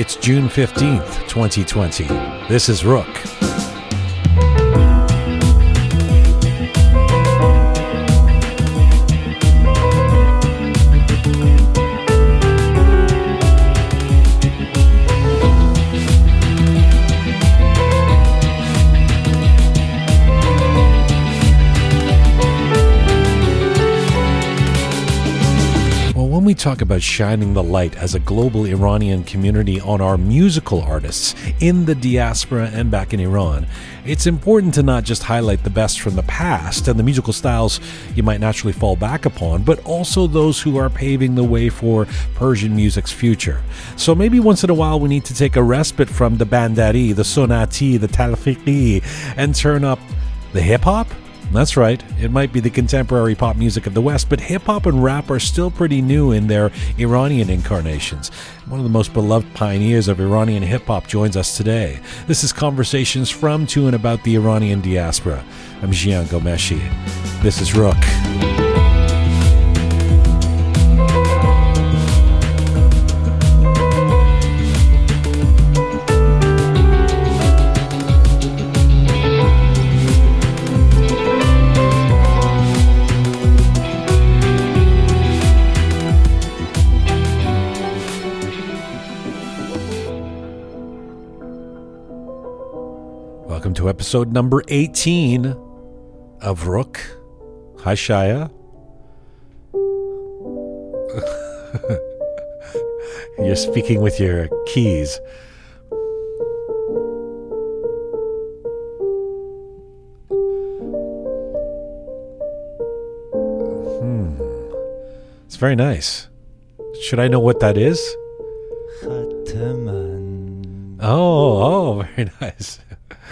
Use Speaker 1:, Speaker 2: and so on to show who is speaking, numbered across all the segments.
Speaker 1: It's June 15th, 2020. This is Rook. Talk about shining the light as a global Iranian community on our musical artists in the diaspora and back in Iran, it's important to not just highlight the best from the past and the musical styles you might naturally fall back upon, but also those who are paving the way for Persian music's future. So maybe once in a while we need to take a respite from the bandari, the sonati, the talfiqi, and turn up the hip hop that's right, it might be the contemporary pop music of the West, but hip hop and rap are still pretty new in their Iranian incarnations. One of the most beloved pioneers of Iranian hip hop joins us today. This is Conversations from, to, and about the Iranian diaspora. I'm Jian Ghomeshi. This is Rook. To episode number 18 of Rook. Hi, Shaya. You're speaking with your keys. Hmm. It's very nice. Should I know what that is? Oh, oh, very nice.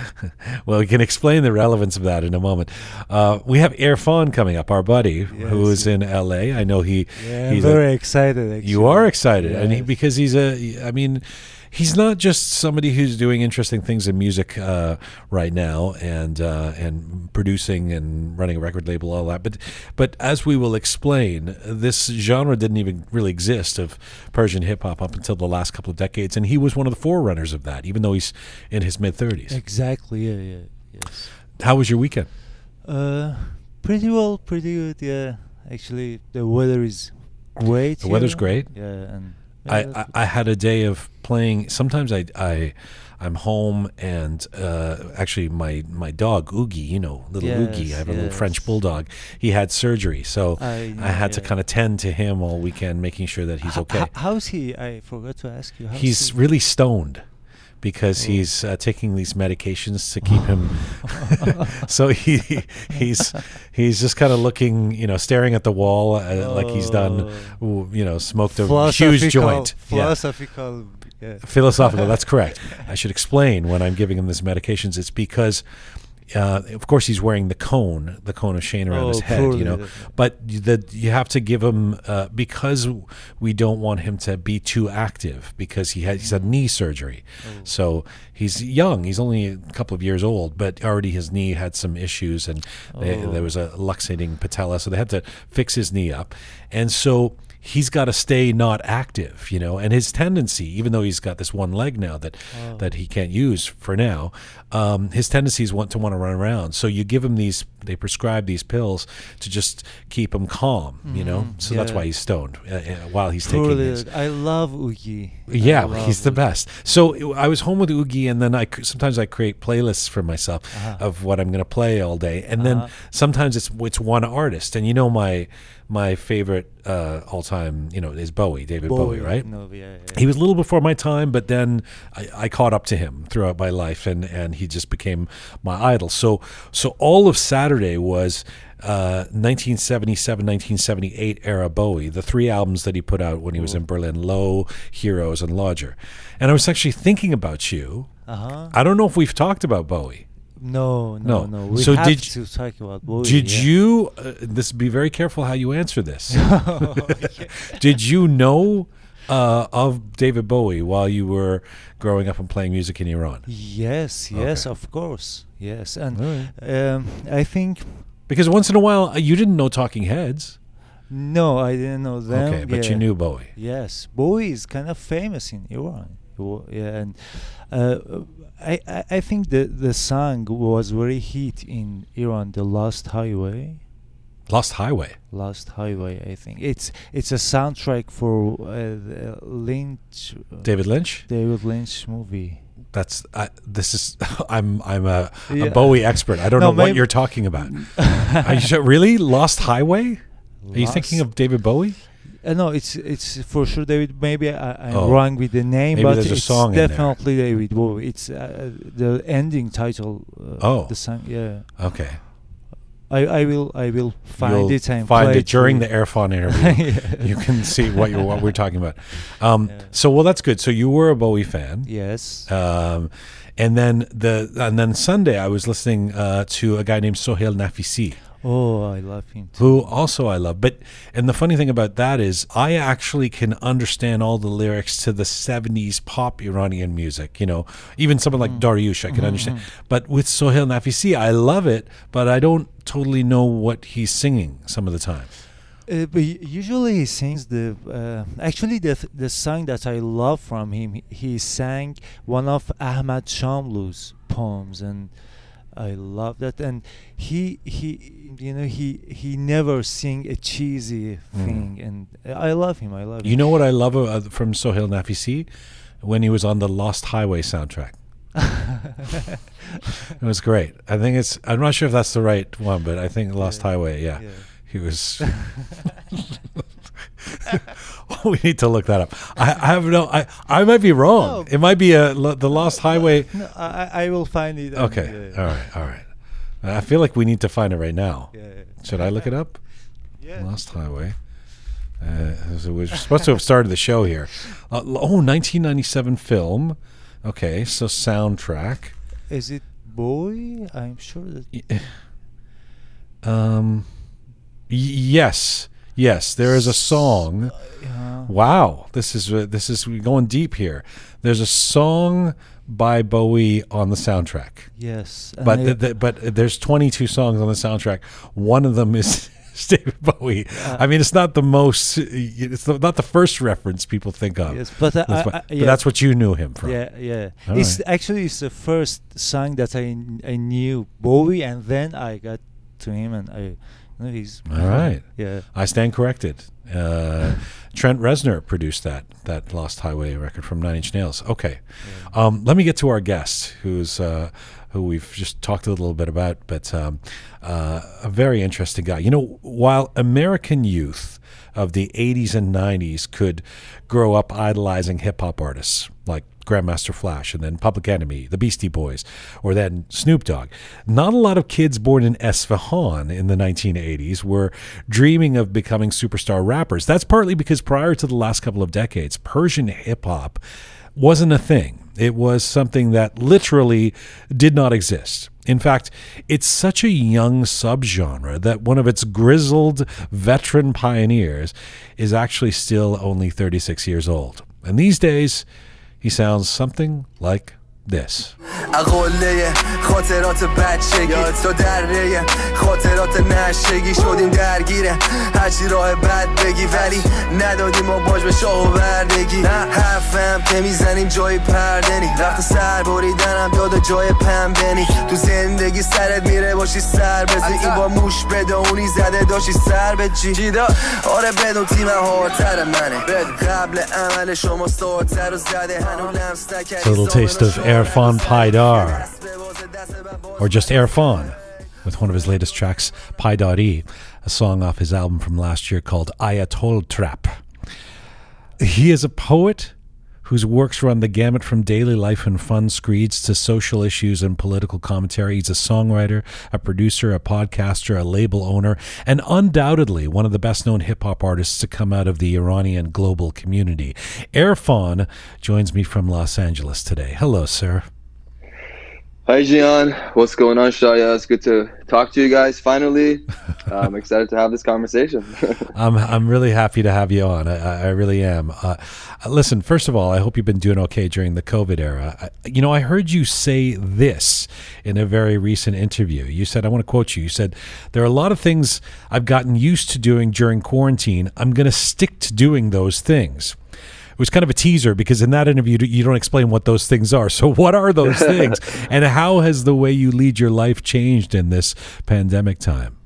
Speaker 1: well, we can explain the relevance of that in a moment. Uh, we have Erfan coming up, our buddy, yes. who is in LA. I know he.
Speaker 2: Yeah, he's very a, excited. Actually.
Speaker 1: You are excited, yes. and he, because he's a. I mean, he's not just somebody who's doing interesting things in music uh, right now and uh, and producing and running a record label, all that. But but as we will explain, this genre didn't even really exist of Persian hip hop up until the last couple of decades, and he was one of the forerunners of that, even though he's in his mid thirties.
Speaker 2: Exactly. Yeah. Yeah. Yes.
Speaker 1: How was your weekend?
Speaker 2: Uh, pretty well. Pretty good. Yeah. Actually, the weather is great.
Speaker 1: The weather's great.
Speaker 2: Yeah, and
Speaker 1: I, I, I had a day of playing. Sometimes I I I'm home and uh, actually my my dog Oogie, you know, little
Speaker 2: yes,
Speaker 1: Oogie, I have
Speaker 2: yes.
Speaker 1: a little French bulldog. He had surgery, so
Speaker 2: I,
Speaker 1: I had
Speaker 2: yeah.
Speaker 1: to kind of tend to him all weekend, making sure that he's okay.
Speaker 2: h- how's he? I forgot to ask you. How's
Speaker 1: he's
Speaker 2: he?
Speaker 1: really stoned because
Speaker 2: Oh.
Speaker 1: he's uh, taking these medications to keep him. so he he's he's just kind of looking, you know, staring at the wall uh, like he's done,
Speaker 2: Oh.
Speaker 1: you know, smoked a huge
Speaker 2: Philosophical-
Speaker 1: joint. Yeah.
Speaker 2: Philosophical. Yeah.
Speaker 1: philosophical that's correct i should explain when i'm giving him these medications it's because uh, of course he's wearing the cone the cone of shane around his
Speaker 2: Oh,
Speaker 1: head
Speaker 2: poorly
Speaker 1: you know but the, you have to give him uh, because we don't want him to be too active because he had he's had knee surgery
Speaker 2: Oh.
Speaker 1: so he's young he's only a couple of years old but already his knee had some issues and they,
Speaker 2: Oh.
Speaker 1: there was a luxating patella so they had to fix his knee up and so he's got to stay not active, you know. And his tendency, even though he's got this one leg now that
Speaker 2: Oh.
Speaker 1: that he can't use for now, um, his tendencies want to want to run around. So you give him these, they prescribe these pills to just keep him calm, you know.
Speaker 2: Mm,
Speaker 1: So that's why he's stoned uh, uh, while he's taking
Speaker 2: Poorly
Speaker 1: his.
Speaker 2: done. I love Oogie. I
Speaker 1: Yeah,
Speaker 2: love
Speaker 1: he's the best. So I was home with Oogie, and then I sometimes I create playlists for myself
Speaker 2: Uh-huh.
Speaker 1: of what I'm going to play all day, and then
Speaker 2: Uh-huh.
Speaker 1: sometimes it's it's one artist. And you know my my favorite uh, all time, you know, is Bowie, David Bowie, right?
Speaker 2: No, yeah, yeah.
Speaker 1: He was a little before my time, but then I, I caught up to him throughout my life, and, and he just became my idol. So so all of Saturday was uh, 1977, 1978 era Bowie, the three albums that he put out when he was in Berlin, Low, Heroes, and Lodger. And I was actually thinking about you.
Speaker 2: Uh-huh.
Speaker 1: I don't know if we've talked about Bowie.
Speaker 2: No,
Speaker 1: No.
Speaker 2: no, no. We
Speaker 1: So
Speaker 2: have
Speaker 1: did
Speaker 2: to talk about Bowie.
Speaker 1: Did
Speaker 2: yeah.
Speaker 1: you? Uh, this be very careful how you answer this.
Speaker 2: Oh,
Speaker 1: Did you know uh, of David Bowie while you were growing up and playing music in Iran?
Speaker 2: Yes, yes,
Speaker 1: Okay.
Speaker 2: of course. Yes, and
Speaker 1: right.
Speaker 2: um, I think
Speaker 1: Because once in a while uh, you didn't know Talking Heads.
Speaker 2: no, I didn't know them.
Speaker 1: okay, but you knew Bowie.
Speaker 2: Yes, Bowie is kind of famous in Iran. Yeah, and uh, I, I I think the the song was very hit in Iran. The Lost Highway.
Speaker 1: Lost Highway.
Speaker 2: Lost Highway. I think it's it's a soundtrack for uh, Lynch. uh,
Speaker 1: David Lynch.
Speaker 2: David Lynch movie.
Speaker 1: That's I, this is I'm I'm a, a
Speaker 2: Yeah.
Speaker 1: Bowie expert. I don't
Speaker 2: No,
Speaker 1: know what you're talking about. Are you sure, really Lost Highway? Are you thinking of David Bowie?
Speaker 2: Uh, no, it's it's for sure David. Maybe I, I'm
Speaker 1: Oh.
Speaker 2: wrong with the name,
Speaker 1: Maybe
Speaker 2: but it's definitely David Bowie. It's uh, the ending title. Uh,
Speaker 1: Oh.
Speaker 2: the song. Yeah,
Speaker 1: Okay,
Speaker 2: I, I will I will find
Speaker 1: You'll
Speaker 2: it and
Speaker 1: find
Speaker 2: play
Speaker 1: it during the Erfan interview.
Speaker 2: Yeah.
Speaker 1: you can see what you what we're talking about. Um,
Speaker 2: Yeah.
Speaker 1: So well, that's good. So you were a Bowie fan.
Speaker 2: Yes.
Speaker 1: Um, and then the and then Sunday I was listening uh, to a guy named Sohail Nafisi,
Speaker 2: oh, I love him. Too.
Speaker 1: who also I love. But and the funny thing about that is I actually can understand all the lyrics to the '70s pop Iranian music. You know, even someone like Dariush I can understand. But with Sohail Nafisi, I love it, but I don't totally know what he's singing some of the time.
Speaker 2: Uh, but usually he sings the uh, actually the th- the song that I love from him. He, he sang one of Ahmad Shamlu's poems, and I love that. And he he you know he he never sing a cheesy
Speaker 1: Mm.
Speaker 2: thing, and I love him. I love
Speaker 1: You
Speaker 2: him.
Speaker 1: know what I love uh, from Sohail Nafisi? When he was on the Lost Highway soundtrack. It was great. I think it's. I'm not sure if that's the right one, but I think Lost
Speaker 2: Yeah.
Speaker 1: Highway. Yeah,
Speaker 2: Yeah.
Speaker 1: he was. we need to look that up. I, I have no. I I might be wrong.
Speaker 2: No.
Speaker 1: It might be a the Lost Highway.
Speaker 2: No, I I will find it.
Speaker 1: Okay.
Speaker 2: uh,
Speaker 1: All right. All right. I feel like we need to find it right now.
Speaker 2: Yeah.
Speaker 1: Should I look it up?
Speaker 2: Yeah.
Speaker 1: Lost Highway. Uh, so we're supposed to have started the show here. Uh, oh, 1997 film. Okay, so soundtrack.
Speaker 2: Is it Boy? I'm sure that.
Speaker 1: Um, y- yes, yes. There is a song.
Speaker 2: Yeah.
Speaker 1: Wow, this is uh, this is going deep here. There's a song by Bowie on the soundtrack,
Speaker 2: Yes.
Speaker 1: but
Speaker 2: I-
Speaker 1: the, the, but there's 22 songs on the soundtrack. One of them is David Bowie. I mean, it's not the most. It's the, not the first reference people think of.
Speaker 2: Yes, but, uh,
Speaker 1: That's
Speaker 2: I,
Speaker 1: what-
Speaker 2: I,
Speaker 1: but
Speaker 2: yeah,
Speaker 1: that's what you knew him from.
Speaker 2: Yeah, yeah.
Speaker 1: All
Speaker 2: it's
Speaker 1: right.
Speaker 2: actually it's the first song that I I knew Bowie, and then I got to him, and I he's
Speaker 1: All right.
Speaker 2: Yeah,
Speaker 1: I stand corrected. Uh, Trent Reznor produced that that Lost Highway record from Nine Inch Nails. Okay, um, let me get to our guest, who's uh, who we've just talked a little bit about, but um, uh, a very interesting guy. You know, while American youth of the '80s and '90s could grow up idolizing hip hop artists like Grandmaster Flash and then Public Enemy, the Beastie Boys, or then Snoop Dogg. Not a lot of kids born in Esfahan in the 1980s were dreaming of becoming superstar rappers. That's partly because prior to the last couple of decades, Persian hip hop wasn't a thing. It was something that literally did not exist. In fact, it's such a young subgenre that one of its grizzled veteran pioneers is actually still only 36 years old. And these days, he sounds something like this.
Speaker 3: اقله خاطرات بچگی. تو دره خاطرات نشگی. شدیم درگیره هرچی راه بد بگی. ولی ندادیم ما باج به شاه و بردگی. حرفم که می‌زنیم جای پردنی. وقت سر بریدنم یاد جای پنبنی تو زندگی سرت میره باشی سر بزی این با موش بدونی زده داشتی سر به جی آره بدون تیم هارتر منه. قبل عمل شما سارتر و زده. هنو لمس نکردی
Speaker 1: It's a little taste of Erfan Paidar, or just Erfan, with one of his latest tracks, Paidari, a song off his album from last year called Ayatol Trap. He is a poet whose works run the gamut from daily life and fun screeds to social issues and political commentary. He's a songwriter, a producer, a podcaster, a label owner, and undoubtedly one of the best known hip hop artists to come out of the Iranian global community. Erfan joins me from Los Angeles today. Hello, sir.
Speaker 4: Hi, Jian. What's going on, Shaya? It's good to talk to you guys finally. I'm excited to have this conversation.
Speaker 1: I'm I'm really happy to have you on. I, I really am. Uh, listen, first of all, I hope you've been doing okay during the COVID era. I, you know, I heard you say this in a very recent interview. You said, I want to quote you. You said, "There are a lot of things I've gotten used to doing during quarantine. I'm going to stick to doing those things." It was kind of a teaser because in that interview you don't explain what those things are. So what are those things, and how has the way you lead your life changed in this pandemic time?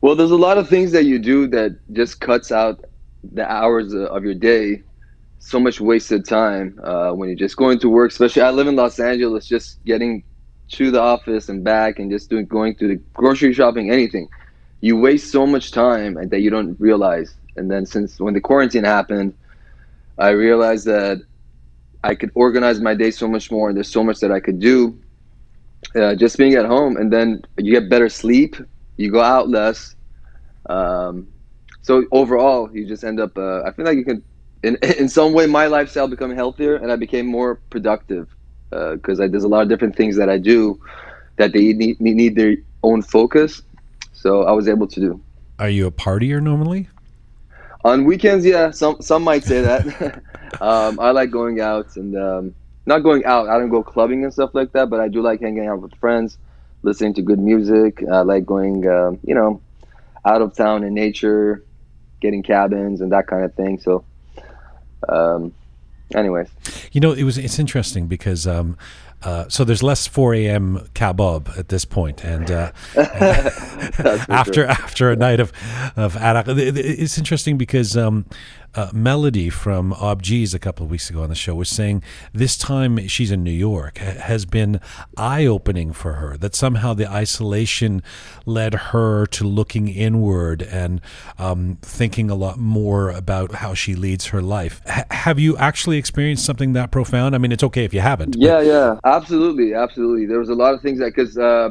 Speaker 4: Well, there's a lot of things that you do that just cuts out the hours of your day. So much wasted time uh, when you're just going to work. Especially, I live in Los Angeles. Just getting to the office and back, and just doing going to the grocery shopping, anything. You waste so much time that you don't realize. And then since when the quarantine happened, I realized that I could organize my day so much more, and there's so much that I could do. Uh, just being at home, and then you get better sleep. You go out less. Um, so overall, you just end up. Uh, I feel like you can, in in some way, my lifestyle become healthier, and I became more productive because uh, there's a lot of different things that I do that they need need their own focus. So I was able to do.
Speaker 1: Are you a partier normally?
Speaker 4: On weekends, yeah. Some some might say that. um, I like going out and um, not going out. I don't go clubbing and stuff like that, but I do like hanging out with friends, listening to good music. I like going, um, you know, out of town in nature, getting cabins and that kind of thing. So, um, anyways,
Speaker 1: you know, it was it's interesting because um, uh, so there's less 4 a.m. kebab at this point, and uh, after
Speaker 4: sure.
Speaker 1: after a night of of arak, it's interesting because um, uh, Melody from Abjeez a couple of weeks ago on the show was saying this time she's in New York has been eye opening for her. That somehow the isolation led her to looking inward and um, thinking a lot more about how she leads her life. H- have you actually experienced something that profound? I mean, it's okay if you haven't.
Speaker 4: Yeah, but- yeah, absolutely, absolutely. There was a lot of things that because. Uh,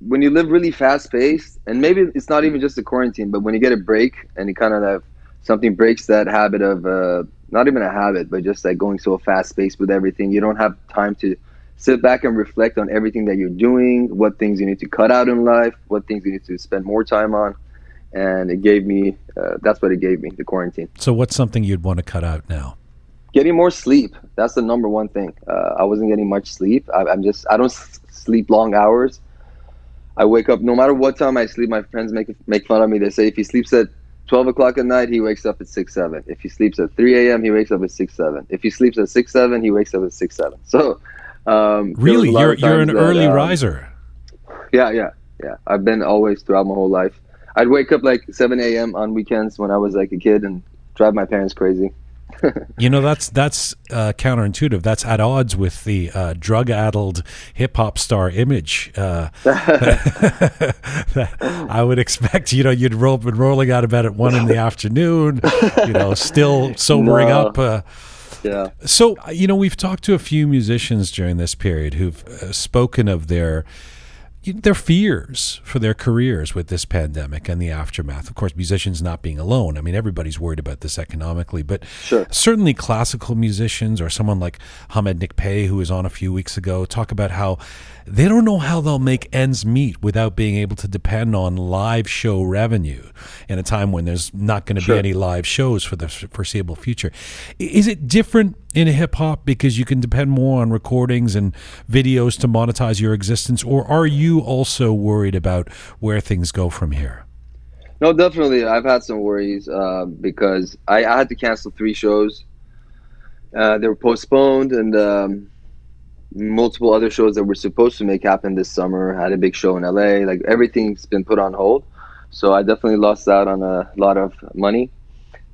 Speaker 4: when you live really fast paced, and maybe it's not even just the quarantine, but when you get a break and you kind of something breaks that habit of uh, not even a habit, but just like going so fast paced with everything. You don't have time to sit back and reflect on everything that you're doing, what things you need to cut out in life, what things you need to spend more time on. And it gave me, uh, that's what it gave me, the quarantine.
Speaker 1: So, what's something you'd want to cut out now?
Speaker 4: Getting more sleep. That's the number one thing. Uh, I wasn't getting much sleep. I, am just, I don't sleep long hours. I wake up, no matter what time I sleep, my friends make, make fun of me. They say if he sleeps at 12 o'clock at night, he wakes up at 6, 7. If he sleeps at 3 a.m., he wakes up at 6, 7. If he sleeps at 6, 7, he wakes up at 6, 7. So, um,
Speaker 1: really, you're, you're an that, early um, riser.
Speaker 4: Yeah, yeah, yeah. I've been always throughout my whole life. I'd wake up like 7 a.m. on weekends when I was like a kid and drive my parents crazy.
Speaker 1: You know that's that's uh, counterintuitive. That's at odds with the uh, drug-addled hip hop star image. Uh, I would expect you know you'd roll been rolling out of bed at one in the afternoon. You know, still sobering no. up. Uh,
Speaker 4: yeah.
Speaker 1: So you know we've talked to a few musicians during this period who've uh, spoken of their their fears for their careers with this pandemic and the aftermath. Of course, musicians not being alone. I mean, everybody's worried about this economically, but
Speaker 4: sure.
Speaker 1: certainly classical musicians or someone like Hamed Nikpay, who was on a few weeks ago, talk about how they don't know how they'll make ends meet without being able to depend on live show revenue in a time when there's not going to sure. be any live shows for the foreseeable future. Is it different in hip hop because you can depend more on recordings and videos to monetize your existence, or are you also worried about where things go from here?
Speaker 4: No, definitely. I've had some worries uh, because I, I, had to cancel three shows. Uh, they were postponed, and um, multiple other shows that were supposed to make happen this summer. I had a big show in LA. Like everything's been put on hold. So I definitely lost out on a lot of money.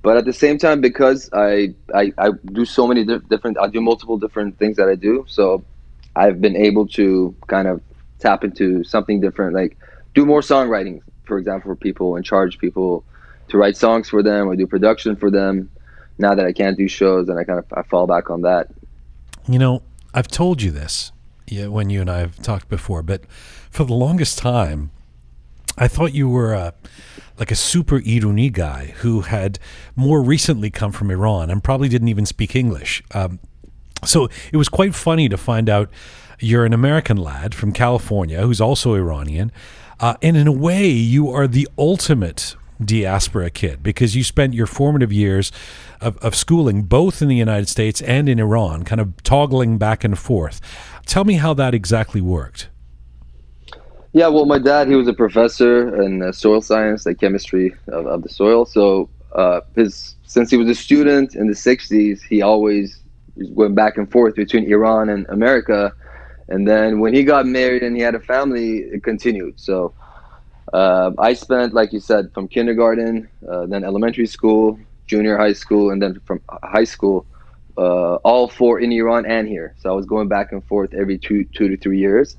Speaker 4: But at the same time, because I I, I do so many di- different, I do multiple different things that I do. So I've been able to kind of tap into something different, like do more songwriting, for example, for people and charge people to write songs for them or do production for them. Now that I can't do shows, and I kind of I fall back on that.
Speaker 1: You know, I've told you this when you and I have talked before, but for the longest time, I thought you were a, like a super Iruni guy who had more recently come from Iran and probably didn't even speak English. Um, so it was quite funny to find out you're an American lad from California who's also Iranian. Uh, and in a way, you are the ultimate diaspora kid because you spent your formative years of, of schooling both in the United States and in Iran, kind of toggling back and forth. Tell me how that exactly worked.
Speaker 4: Yeah, well, my dad, he was a professor in uh, soil science, like chemistry of, of the soil. So uh, his since he was a student in the '60s, he always went back and forth between Iran and America. And then when he got married and he had a family, it continued. So uh, I spent, like you said, from kindergarten, uh, then elementary school, junior high school, and then from high school, uh, all four in Iran and here. So I was going back and forth every two two to three years.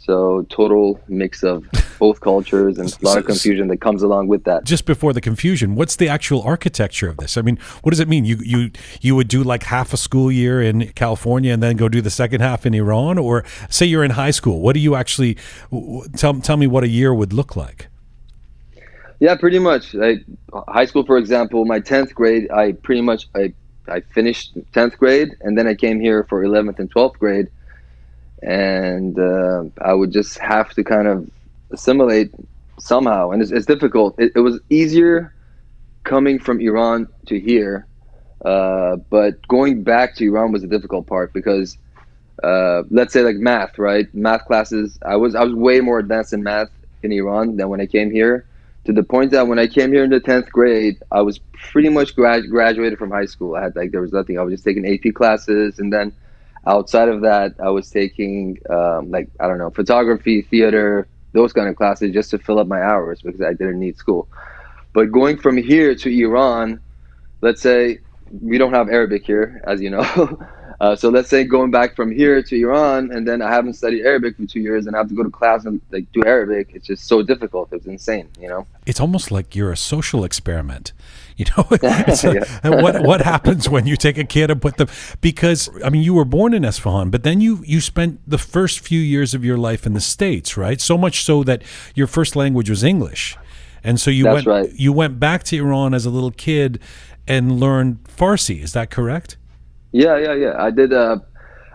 Speaker 4: So total mix of both cultures and a lot of confusion that comes along with that.
Speaker 1: Just before the confusion, what's the actual architecture of this? I mean, what does it mean? You you you would do like half a school year in California and then go do the second half in Iran, or say you're in high school. What do you actually tell tell me what a year would look like?
Speaker 4: Yeah, pretty much. Like high school, for example, my tenth grade, I pretty much I I finished tenth grade, and then I came here for eleventh and twelfth grade and uh, I would just have to kind of assimilate somehow, and it's, it's difficult. It, it, was easier coming from Iran to here, uh, but going back to Iran was the difficult part because, uh, let's say like math, right? Math classes. I was I was way more advanced in math in Iran than when I came here. To the point that when I came here in the tenth grade, I was pretty much grad- graduated from high school. I had like there was nothing. I was just taking AP classes, and then outside of that, I was taking um, like I don't know photography, theater, those kind of classes just to fill up my hours because I didn't need school. But going from here to Iran, let's say we don't have Arabic here, as you know. Uh, so let's say going back from here to Iran, and then I haven't studied Arabic for two years, and I have to go to class and like do Arabic. It's just so difficult. It's insane, you know.
Speaker 1: It's almost like you're a social experiment. You know, what what happens when you take a kid and put them? Because I mean, you were born in Esfahan, but then you you spent the first few years of your life in the states, right? So much so that your first language was English, and so you
Speaker 4: That's
Speaker 1: went
Speaker 4: right.
Speaker 1: you went back to Iran as a little kid and learned Farsi. Is that correct?
Speaker 4: Yeah, yeah, yeah. I did. Uh,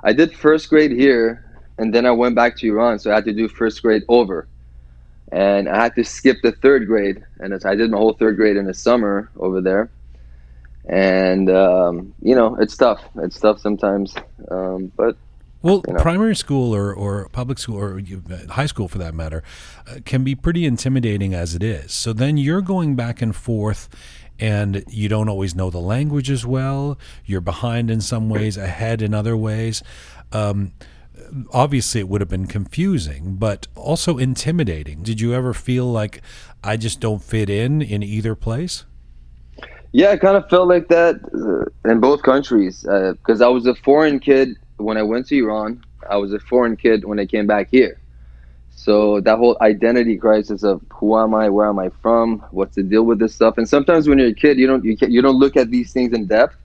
Speaker 4: I did first grade here, and then I went back to Iran, so I had to do first grade over and I had to skip the third grade, and I did my whole third grade in the summer over there. And um, you know, it's tough. It's tough sometimes, um, but
Speaker 1: well,
Speaker 4: you know.
Speaker 1: primary school or, or public school or high school for that matter uh, can be pretty intimidating as it is. So then you're going back and forth and you don't always know the language as well. You're behind in some ways, ahead in other ways. Um, obviously it would have been confusing, but also intimidating. Did you ever feel like I just don't fit in in either place?
Speaker 4: Yeah, I kind of felt like that uh, in both countries because uh, I was a foreign kid when I went to Iran. I was a foreign kid when I came back here. So that whole identity crisis of who am I, where am I from, what's the deal with this stuff, and sometimes when you're a kid, you don't you, you don't look at these things in depth.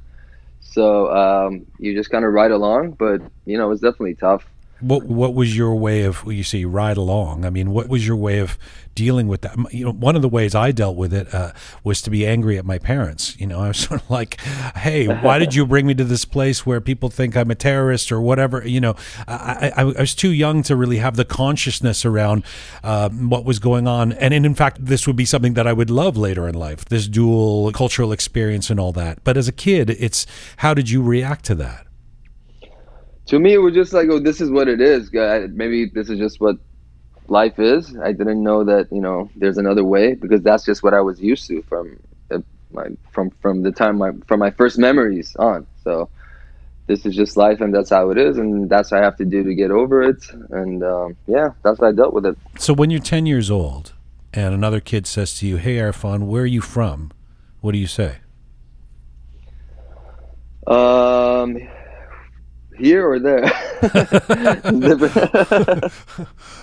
Speaker 4: So um, you just kind of ride along, but you know it's definitely tough.
Speaker 1: What what was your way of you see ride along? I mean, what was your way of dealing with that? You know, one of the ways I dealt with it uh, was to be angry at my parents. You know, I was sort of like, "Hey, why did you bring me to this place where people think I'm a terrorist or whatever?" You know, I, I, I was too young to really have the consciousness around um, what was going on, and, and in fact, this would be something that I would love later in life, this dual cultural experience and all that. But as a kid, it's how did you react to that?
Speaker 4: To me it was just like oh this is what it is maybe this is just what life is. I didn't know that you know there's another way because that's just what i was used to from uh, my from from the time my from my first memories on. So this is just life and that's how it is and that's what i have to do to get over it. And um, yeah that's how i dealt with it.
Speaker 1: So when you're 10 years old and another kid says to you hey Erfan where are you from? What do you say?
Speaker 4: Um here or there.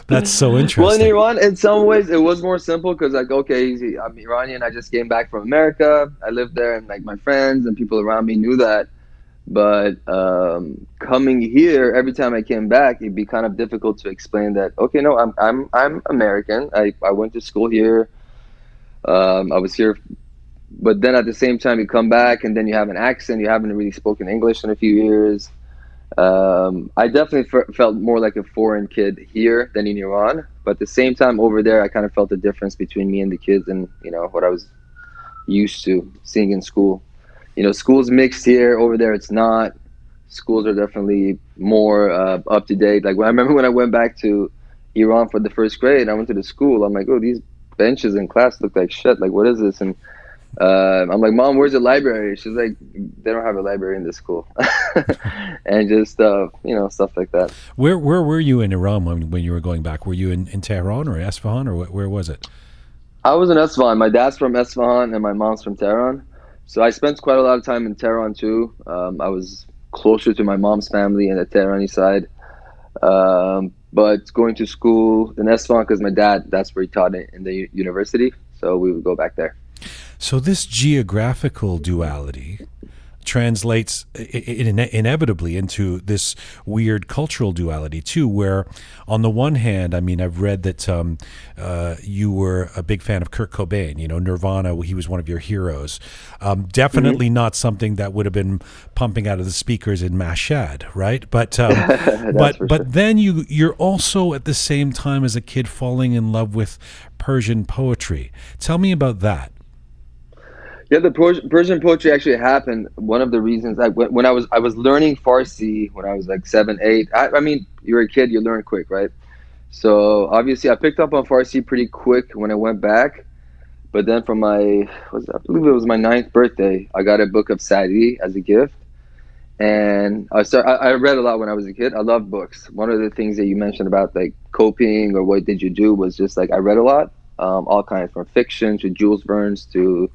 Speaker 1: That's so interesting.
Speaker 4: Well, in Iran, in some ways, it was more simple because, like, okay, easy. I'm Iranian. I just came back from America. I lived there, and like my friends and people around me knew that. But um, coming here, every time I came back, it'd be kind of difficult to explain that. Okay, no, I'm I'm I'm American. I I went to school here. Um, I was here but then at the same time you come back and then you have an accent you haven't really spoken english in a few years um, I definitely f- felt more like a foreign kid here than in Iran. But at the same time, over there, I kind of felt the difference between me and the kids, and you know what I was used to seeing in school. You know, school's mixed here. Over there, it's not. Schools are definitely more uh, up to date. Like when I remember when I went back to Iran for the first grade, I went to the school. I'm like, oh, these benches in class look like shit. Like, what is this? And uh, I'm like, Mom, where's the library? She's like, they don't have a library in this school, and just uh, you know stuff like that.
Speaker 1: Where where were you in Iran when, when you were going back? Were you in, in Tehran or Esfahan or where was it?
Speaker 4: I was in Esfahan. My dad's from Esfahan and my mom's from Tehran, so I spent quite a lot of time in Tehran too. Um, I was closer to my mom's family and the Tehrani side. Um, but going to school in Esfahan because my dad, that's where he taught in the university. So we would go back there.
Speaker 1: So this geographical duality translates inevitably into this weird cultural duality too where on the one hand i mean i've read that um, uh, you were a big fan of kurt cobain you know nirvana he was one of your heroes um, definitely mm-hmm. not something that would have been pumping out of the speakers in mashhad right but um, but but sure. then you you're also at the same time as a kid falling in love with persian poetry tell me about that
Speaker 4: yeah, the Persian poetry actually happened. One of the reasons I when I was I was learning Farsi when I was like seven, eight. I, I mean, you're a kid, you learn quick, right? So obviously, I picked up on Farsi pretty quick when I went back. But then from my, was I believe it was my ninth birthday, I got a book of Sadi as a gift, and I started. I, I read a lot when I was a kid. I love books. One of the things that you mentioned about like coping or what did you do was just like I read a lot, um, all kinds from fiction to Jules Verne's to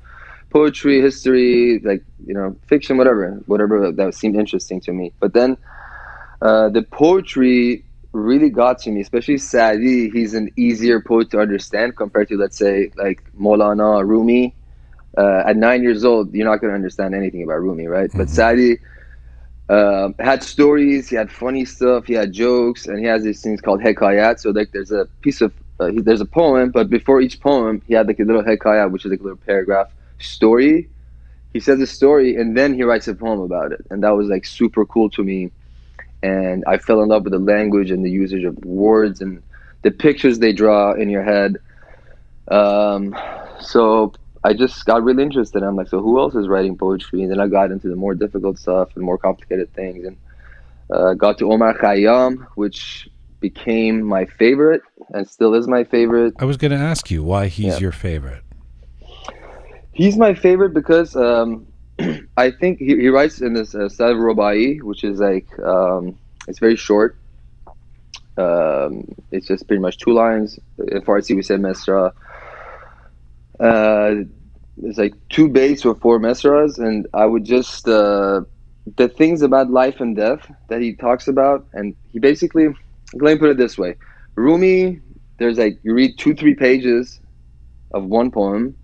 Speaker 4: poetry, history, like you know, fiction, whatever, whatever that seemed interesting to me. But then uh, the poetry really got to me, especially Sadi. He's an easier poet to understand compared to let's say like Molana, Rumi. Uh, at nine years old, you're not going to understand anything about Rumi, right? Mm-hmm. But Sadi uh, had stories, he had funny stuff, he had jokes, and he has these things called hekayat. So like, there's a piece of uh, he, there's a poem, but before each poem, he had like a little hekayat, which is like a little paragraph story. He says a story and then he writes a poem about it. And that was like super cool to me. And I fell in love with the language and the usage of words and the pictures they draw in your head. Um, so I just got really interested. I'm like, so who else is writing poetry? And then I got into the more difficult stuff and more complicated things, and uh, got to Omar Khayyam, which became my favorite and still is my favorite.
Speaker 1: I was going to ask you why he's yeah. your favorite.
Speaker 4: He's my favorite because um, I think he, he, writes in this uh, Sad Robai, which is like um, it's very short. Um, it's just pretty much two lines. In Farsi, we say mesra. Uh, it's like two baits or four mesras, and I would just uh, the things about life and death that he talks about, and he basically let me put it this way: Rumi, there's like you read two three pages of one poem,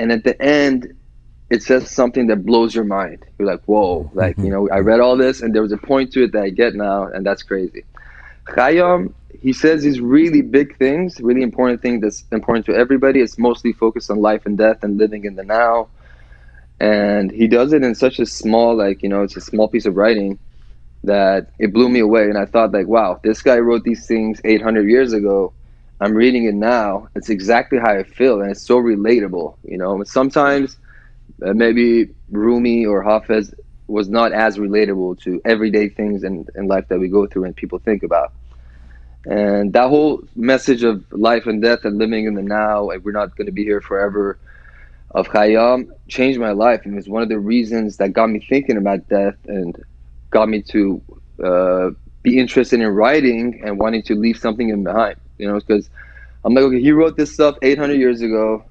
Speaker 4: and at the end it says something that blows your mind. You're like whoa like mm-hmm. you know i read all this and there was a point to it that i get now and that's crazy. Khayyam, he says these really big things really important things that's important to everybody. It's mostly focused on life and death and living in the now. And he does it in such a small like you know it's a small piece of writing that it blew me away. And i thought like wow this guy wrote these things 800 years ago I'm reading it now. It's exactly how I feel, and it's so relatable. You know, sometimes uh, maybe Rumi or Hafez was not as relatable to everyday things in, in life that we go through and people think about. And that whole message of life and death and living in the now, and we're not going to be here forever, of Khayyam changed my life. And it was one of the reasons that got me thinking about death and got me to uh, be interested in writing and wanting to leave something in behind you know, because I'm like, okay, he wrote this stuff 800 years ago,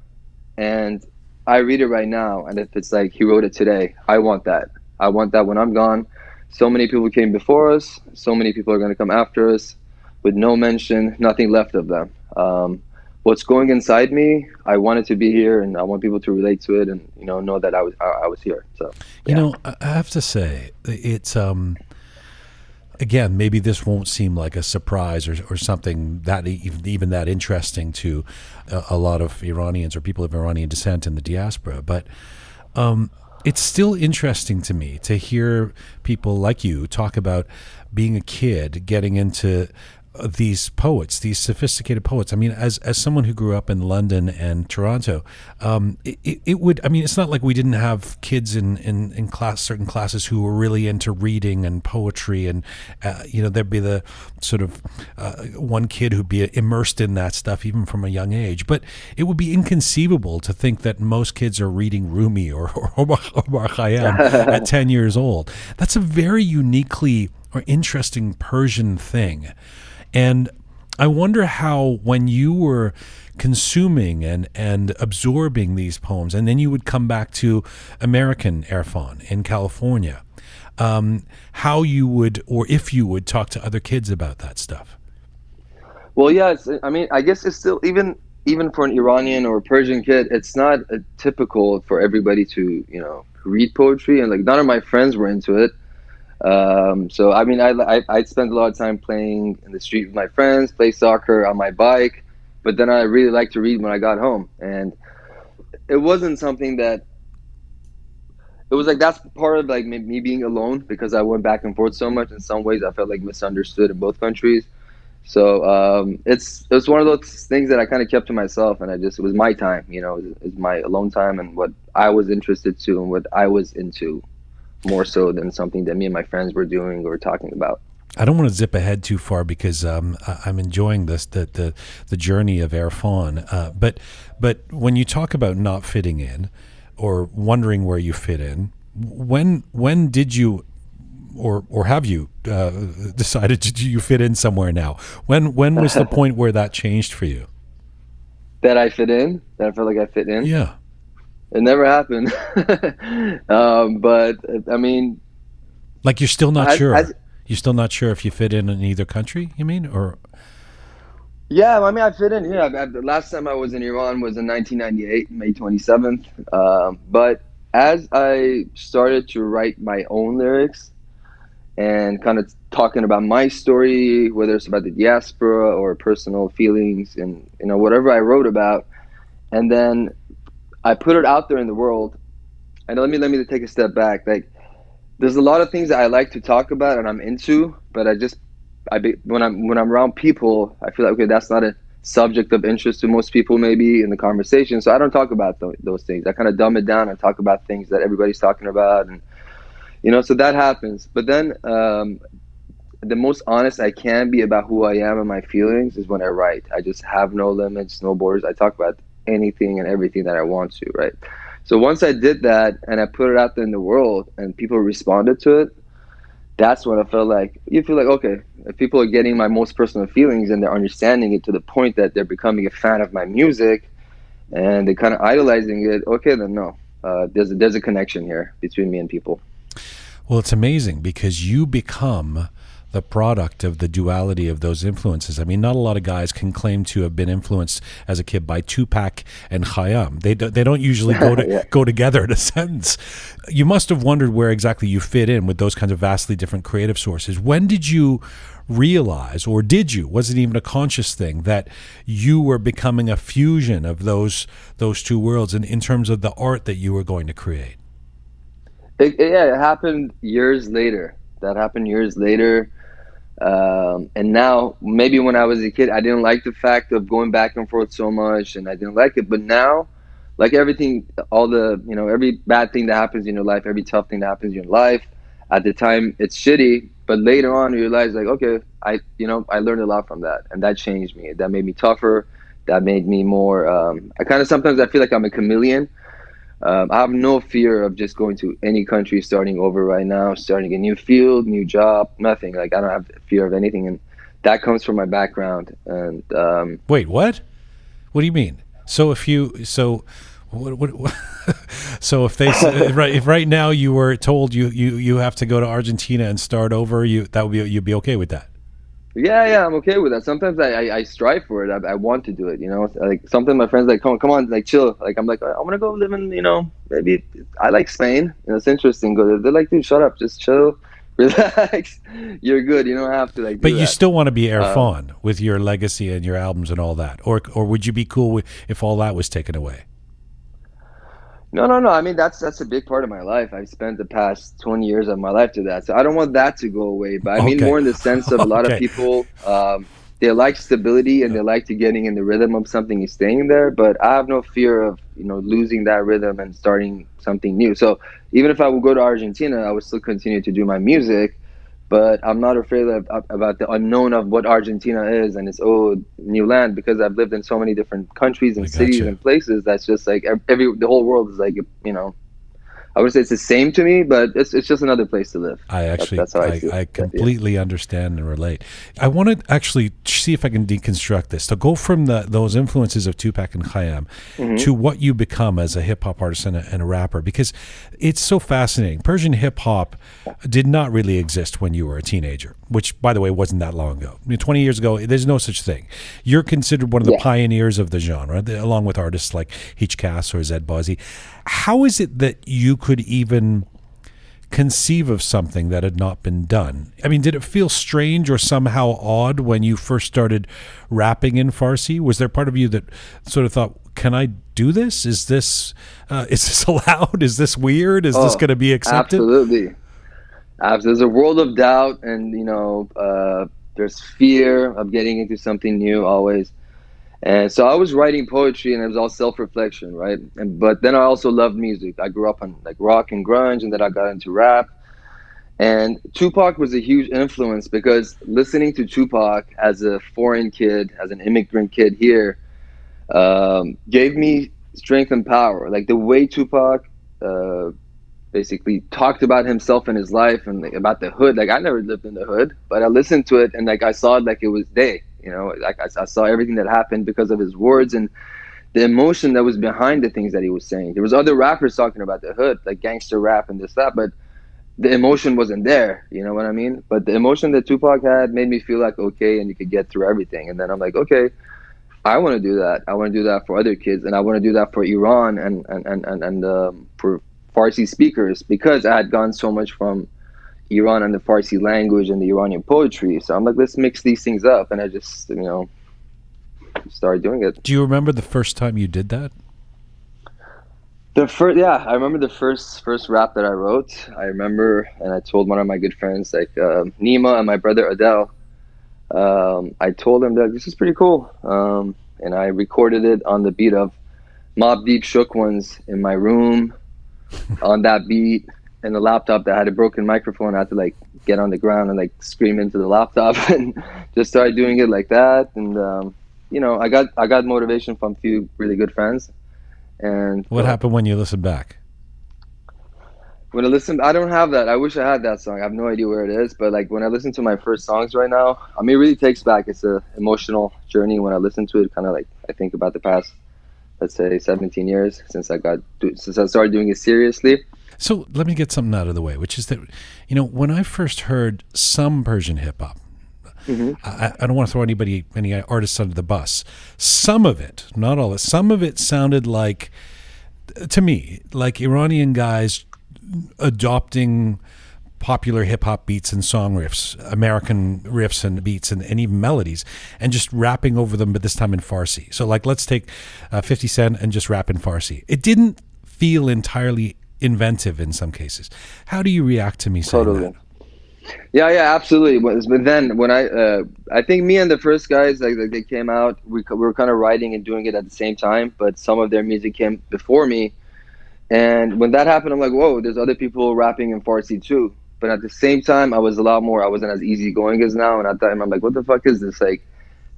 Speaker 4: and I read it right now, and if it's like he wrote it today, I want that. I want that when I'm gone. So many people came before us, so many people are going to come after us, with no mention, nothing left of them. Um, what's going inside me, I want it to be here, and I want people to relate to it, and you know, know that I was I, I was here. So,
Speaker 1: yeah. you know, I have to say, it's um again, maybe this won't seem like a surprise or, or something that even, even that interesting to a, a, lot of Iranians or people of Iranian descent in the diaspora, but um, it's still interesting to me to hear people like you talk about being a kid, getting into these poets, these sophisticated poets. I mean, as as someone who grew up in London and Toronto, um, it, it, would. I mean, it's not like we didn't have kids in in, in class certain classes who were really into reading and poetry, and uh, you know, there'd be the sort of uh, one kid who'd be immersed in that stuff even from a young age. But it would be inconceivable to think that most kids are reading Rumi or or Omar Khayyam at ten years old. That's a very uniquely or interesting Persian thing. And I wonder how, when you were consuming and, and absorbing these poems, and then you would come back to American Erfan in California, um, how you would, or if you would, talk to other kids about that stuff.
Speaker 4: Well, yeah, I mean, I guess it's still even even for an Iranian or Persian kid, it's not typical for everybody to you know read poetry, and like none of my friends were into it. Um, so I mean, I, I I spend a lot of time playing in the street with my friends, play soccer on my bike, but then I really like to read when I got home, and it wasn't something that it was like that's part of like me being alone because I went back and forth so much. In some ways, I felt like misunderstood in both countries. So um, it's it's one of those things that I kind of kept to myself, and I just it was my time, you know, it my alone time and what I was interested to and what I was into more so than something that me and my friends were doing or talking about.
Speaker 1: I don't want to zip ahead too far because um, I'm enjoying this the the, the journey of Erfan. Uh, but but when you talk about not fitting in or wondering where you fit in, when when did you or or have you uh, decided to you fit in somewhere now? When when was the point where that changed for you?
Speaker 4: That I fit in. That I felt like I fit in.
Speaker 1: Yeah.
Speaker 4: It never happened. um, but I mean,
Speaker 1: like you're still not I, sure. I, you're still not sure if you fit in in either country. You mean, or?
Speaker 4: Yeah, I mean, I fit in here. Yeah, the last time I was in Iran was in 1998, May 27th. Um, but as I started to write my own lyrics and kind of talking about my story, whether it's about the diaspora or personal feelings, and you know whatever I wrote about, and then I put it out there in the world. And let me let me take a step back. Like, there's a lot of things that I like to talk about and I'm into, but I just I be, when I'm when I'm around people, I feel like okay, that's not a subject of interest to most people maybe in the conversation. So I don't talk about th- those things. I kind of dumb it down and talk about things that everybody's talking about, and you know, so that happens. But then um, the most honest I can be about who I am and my feelings is when I write. I just have no limits, no borders. I talk about anything and everything that I want to, right? So once I did that and I put it out there in the world and people responded to it, that's when I felt like you feel like okay, if people are getting my most personal feelings and they're understanding it to the point that they're becoming a fan of my music and they're kind of idolizing it, okay, then no, uh, there's a, there's a connection here between me and people.
Speaker 1: Well, it's amazing because you become the product of the duality of those influences. I mean, not a lot of guys can claim to have been influenced as a kid by Tupac and Khayyam. They do, they don't usually go to yeah. go together in a sentence. You must have wondered where exactly you fit in with those kinds of vastly different creative sources. When did you realize, or did you? Was it even a conscious thing that you were becoming a fusion of those those two worlds, in, in terms of the art that you were going to create?
Speaker 4: It, yeah, it happened years later. That happened years later. Um, and now, maybe when I was a kid, I didn't like the fact of going back and forth so much, and I didn't like it. But now, like everything, all the you know, every bad thing that happens in your life, every tough thing that happens in your life, at the time it's shitty. But later on, you realize like, okay, I you know, I learned a lot from that, and that changed me. That made me tougher. That made me more. Um, I kind of sometimes I feel like I'm a chameleon um, I have no fear of just going to any country, starting over right now, starting a new field, new job, nothing. Like I don't have fear of anything, and that comes from my background. And um,
Speaker 1: wait, what? What do you mean? So if you so. What, what, what so if they right if right now you were told you, you you have to go to Argentina and start over you that would be you'd be okay with that
Speaker 4: yeah, yeah, I'm okay with that. Sometimes I, I, I strive for it. I, I, want to do it. You know, like sometimes my friends like, come on, come on, like chill. Like I'm like, I want to go live in, you know, maybe I like Spain. You know, it's interesting. Go, they're like, dude, shut up, just chill, relax. You're good. You don't have to like.
Speaker 1: But you
Speaker 4: that.
Speaker 1: still want to be Erfan uh, with your legacy and your albums and all that, or or would you be cool with, if all that was taken away?
Speaker 4: No, no, no. I mean, that's that's a big part of my life. I've spent the past 20 years of my life to that. So I don't want that to go away. But I mean more in the sense of a lot of people. Um, they like stability and they like to getting in the rhythm of something and staying there. But I have no fear of you know losing that rhythm and starting something new. So even if I would go to Argentina, I would still continue to do my music. But I'm not afraid of, about the unknown of what Argentina is and its old new land because I've lived in so many different countries and cities and places. That's just like every the whole world is like you know I would say it's the same to me, but it's it's just another place to live.
Speaker 1: I actually, that's, that's I, I, I, completely yeah. understand and relate. I want to actually see if I can deconstruct this to go from the those influences of Tupac and Khayyam mm-hmm. to what you become as a hip hop artist and a, and a rapper, because it's so fascinating. Persian hip hop did not really exist when you were a teenager, which, by the way, wasn't that long ago. I mean, Twenty years ago, there's no such thing. You're considered one of the yeah. pioneers of the genre, along with artists like Hichkas or Zedbazi how is it that you could even conceive of something that had not been done? I mean, did it feel strange or somehow odd when you first started rapping in Farsi? Was there part of you that sort of thought, "Can I do this? Is this uh, is this allowed? Is this weird? Is oh, this going to be accepted?"
Speaker 4: Absolutely. There's a world of doubt, and you know, uh, there's fear of getting into something new always. And so I was writing poetry and it was all self-reflection, right? And but then I also loved music. I grew up on like rock and grunge and then I got into rap. And Tupac was a huge influence because listening to Tupac as a foreign kid, as an immigrant kid here, um, gave me strength and power. Like the way Tupac uh, basically talked about himself and his life and like, about the hood. Like I never lived in the hood, but I listened to it and like I saw it like it was day. You know, like I, I saw everything that happened because of his words and the emotion that was behind the things that he was saying. There was other rappers talking about the hood, like gangster rap and this that, but the emotion wasn't there. You know what I mean? But the emotion that Tupac had made me feel like okay, and you could get through everything. And then I'm like, okay, I want to do that. I want to do that for other kids, and I want to do that for Iran and and and and, and um, for Farsi speakers because I had gone so much from Iran and the Farsi language and the Iranian poetry. So I'm like, let's mix these things up, and I just you know started doing it.
Speaker 1: Do you remember the first time you did that?
Speaker 4: The first, yeah, I remember the first first rap that I wrote. I remember, and I told one of my good friends, like uh, Nima and my brother Adele. Um, I told them that this is pretty cool, um, and I recorded it on the beat of Mobb Deep Shook Ones in my room on that beat and the laptop that had a broken microphone. I had to like get on the ground and like scream into the laptop and just started doing it like that. And um, you know, I got I got motivation from a few really good friends. And
Speaker 1: what happened when you listened back?
Speaker 4: When I listen, I don't have that. I wish I had that song. I have no idea where it is. But like when I listen to my first songs right now, I mean, it really takes back. It's a emotional journey. When I listen to it, kind of like I think about the past, let's say, 17 years since I got since I started doing it seriously
Speaker 1: so let me get something out of the way, which is that, you know, when I first heard some Persian hip hop, mm-hmm. I, I, don't want to throw anybody, any artists under the bus. Some of it, not all of it, some of it sounded like, to me, like Iranian guys adopting popular hip hop beats and song riffs, American riffs and beats and, and even melodies, and just rapping over them, but this time in Farsi. So, like, let's take uh, 50 Cent and just rap in Farsi. It didn't feel entirely inventive in some cases. How do you react to me saying totally. that?
Speaker 4: Yeah, yeah, absolutely. But then when I, uh, I think me and the first guys, like, like they came out, we, we were kind of writing and doing it at the same time. But some of their music came before me, and when that happened, I'm like, whoa, there's other people rapping in Farsi too. But at the same time, I was a lot more. I wasn't as easygoing as now. And at that time, I'm like, what the fuck is this? Like,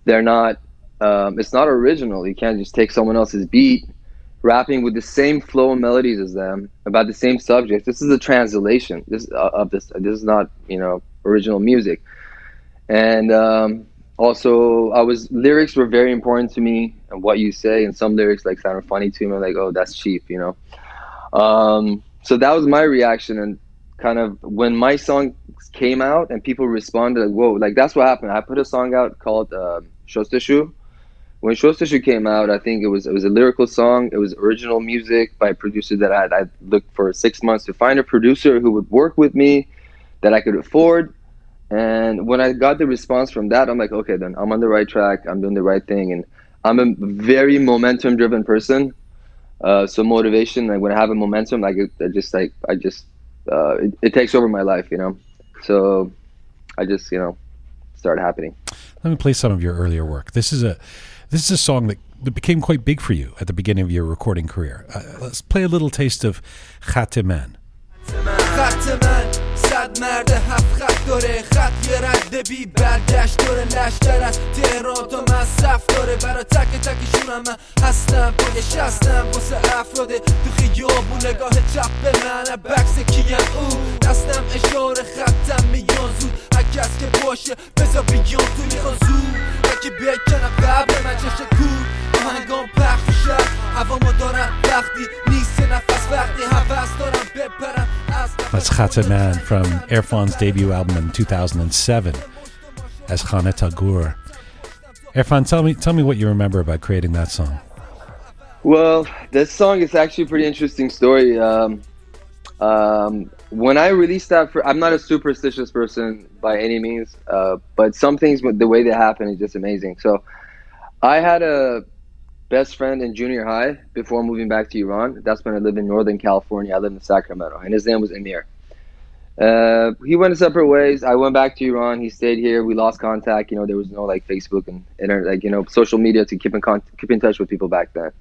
Speaker 4: they're not. Um, it's not original. You can't just take someone else's beat rapping with the same flow and melodies as them about the same subject. This is a translation. This uh, of this. This is not you know original music. And um, also, I was lyrics were very important to me and what you say. And some lyrics like sounded funny to me. Like, oh, that's cheap, you know. Um, so that was my reaction and kind of when my song came out and people responded like whoa like that's what happened i put a song out called uh, Shostashu, when Shostashu came out, I think it was it was a lyrical song. It was original music by a producer that I I looked for six months to find a producer who would work with me, that I could afford. And when I got the response from that, I'm like, okay, then I'm on the right track. I'm doing the right thing, and I'm a very momentum driven person. Uh, so motivation, like when I have a momentum, like it, just like I just uh, it, it takes over my life, you know. So I just you know started happening.
Speaker 1: Let me play some of your earlier work. This is a this is a song that, that became quite big for you at the beginning of your recording career. Uh, let's play a little taste of Khate Man.
Speaker 3: خط من صد مرد هفت خط داره خط یه رد بی برگشت داره لشتر از تهران تا مصرف داره برا تک تکشونم من هستم پای شستم واسه افراد تو خیابون نگاه چپ به من بکس کیم او دستم اشاره خطم میان زود هر کس که باشه بزا بیان تو میخوان زود یکی بکنم قبل من چشه کور آهنگام پخت شد هوا ما دارن وقتی نیست نفس وقتی حوث دارم بپرم
Speaker 1: That's Khatiman from Irfan's debut album in 2007 as Khane Tagur. Irfan, tell me, tell me what you remember about creating that song.
Speaker 4: Well, this song is actually a pretty interesting story. Um, um, when I released that, for, I'm not a superstitious person by any means, uh, but some things, the way they happen, is just amazing. So, I had a best friend in junior high before moving back to Iran. That's when I lived in Northern California. I lived in Sacramento, and his name was Emir. Uh, he went separate ways. I went back to Iran. He stayed here. We lost contact. You know, there was no like Facebook and internet, like you know, social media to keep in con- keep in touch with people back then.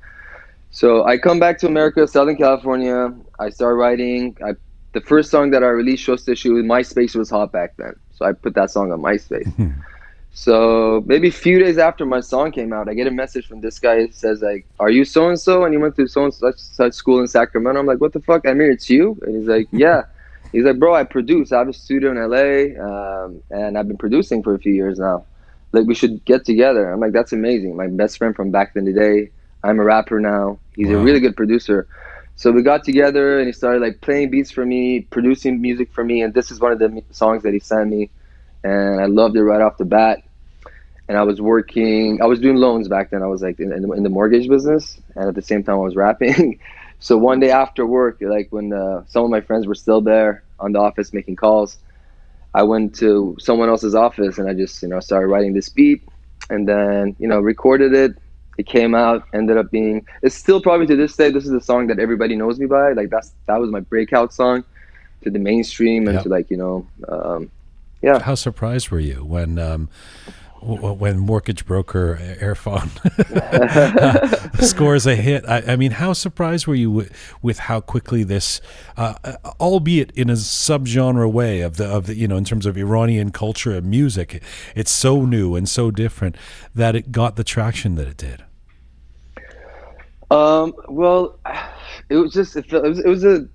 Speaker 4: So I come back to America, Southern California. I start writing. I, the first song that I released, Shostashu, MySpace was hot back then. So I put that song on MySpace. So maybe a few days after my song came out, I get a message from this guy. It says like, "Are you so and so?" And he went to so and such school in Sacramento. I'm like, "What the fuck? I mean, it's you." And he's like, "Yeah." he's like, "Bro, I produce. I have a studio in LA, um, and I've been producing for a few years now. Like, we should get together." I'm like, "That's amazing." My best friend from back in the day. I'm a rapper now. He's wow. a really good producer. So we got together and he started like playing beats for me, producing music for me, and this is one of the songs that he sent me, and I loved it right off the bat and I was working. I was doing loans back then. I was like in, in, the, mortgage business, and at the same time I was rapping. so one day after work, like when uh, some of my friends were still there on the office making calls, I went to someone else's office and I just you know started writing this beat, and then you know recorded it. It came out, ended up being. It's still probably to this day. This is the song that everybody knows me by. Like that's that was my breakout song to the mainstream and yep. to like you know. Um, yeah.
Speaker 1: How surprised were you when um, when mortgage broker Erfan scores a hit. I, I, mean, how surprised were you with, with how quickly this, uh, albeit in a subgenre way of the of the you know in terms of Iranian culture and music, it's so new and so different that it got the traction that it did.
Speaker 4: Um. Well, it was just it, felt, it was it was a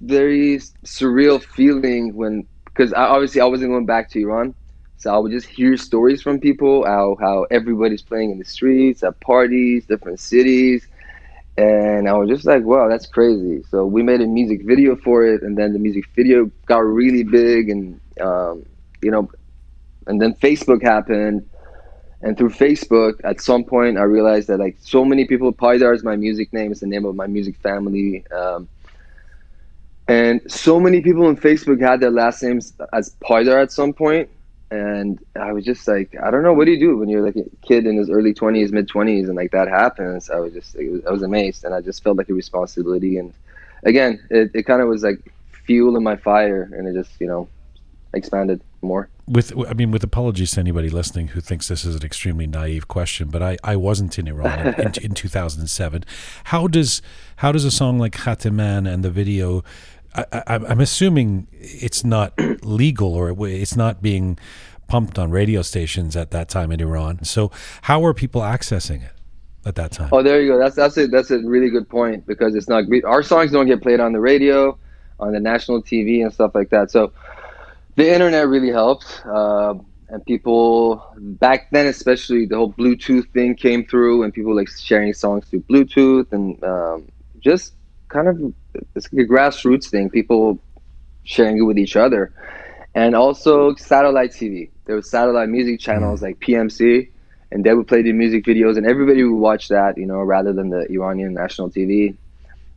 Speaker 4: very surreal feeling when because obviously I wasn't going back to Iran so I would just hear stories from people how how everybody's playing in the streets at parties, different cities, and I was just like, wow, that's crazy. So we made a music video for it, and then the music video got really big, and um, you know, and then Facebook happened. And through Facebook, at some point, I realized that like so many people, Paidar is my music name. It's the name of my music family. Um, and so many people on Facebook had their last names as Paidar at some point. and I was just like, I don't know, what do you do when you're like a kid in his early 20s, mid 20s, and like that happens? I was just, was, I was amazed, and I just felt like a responsibility. And again, it, it kind of was like fuel in my fire, and it just, you know, expanded more.
Speaker 1: With, I mean, with apologies to anybody listening who thinks this is an extremely naive question, but I, I wasn't in Iran in, in, in 2007. How does, how does a song like Khate Man and the video I, am assuming it's not legal or it's not being pumped on radio stations at that time in Iran. So how are people accessing it at that time?
Speaker 4: Oh, there you go. That's that's a that's a really good point because it's not our songs don't get played on the radio, on the national TV and stuff like that. So the internet really helped. Uh, and people back then, especially the whole Bluetooth thing came through, and people like sharing songs through Bluetooth, and um, just kind of it's like a grassroots thing. People sharing it with each other, and also satellite TV. There was satellite music channels like PMC, and they would play the music videos, and everybody would watch that, you know, rather than the Iranian national TV.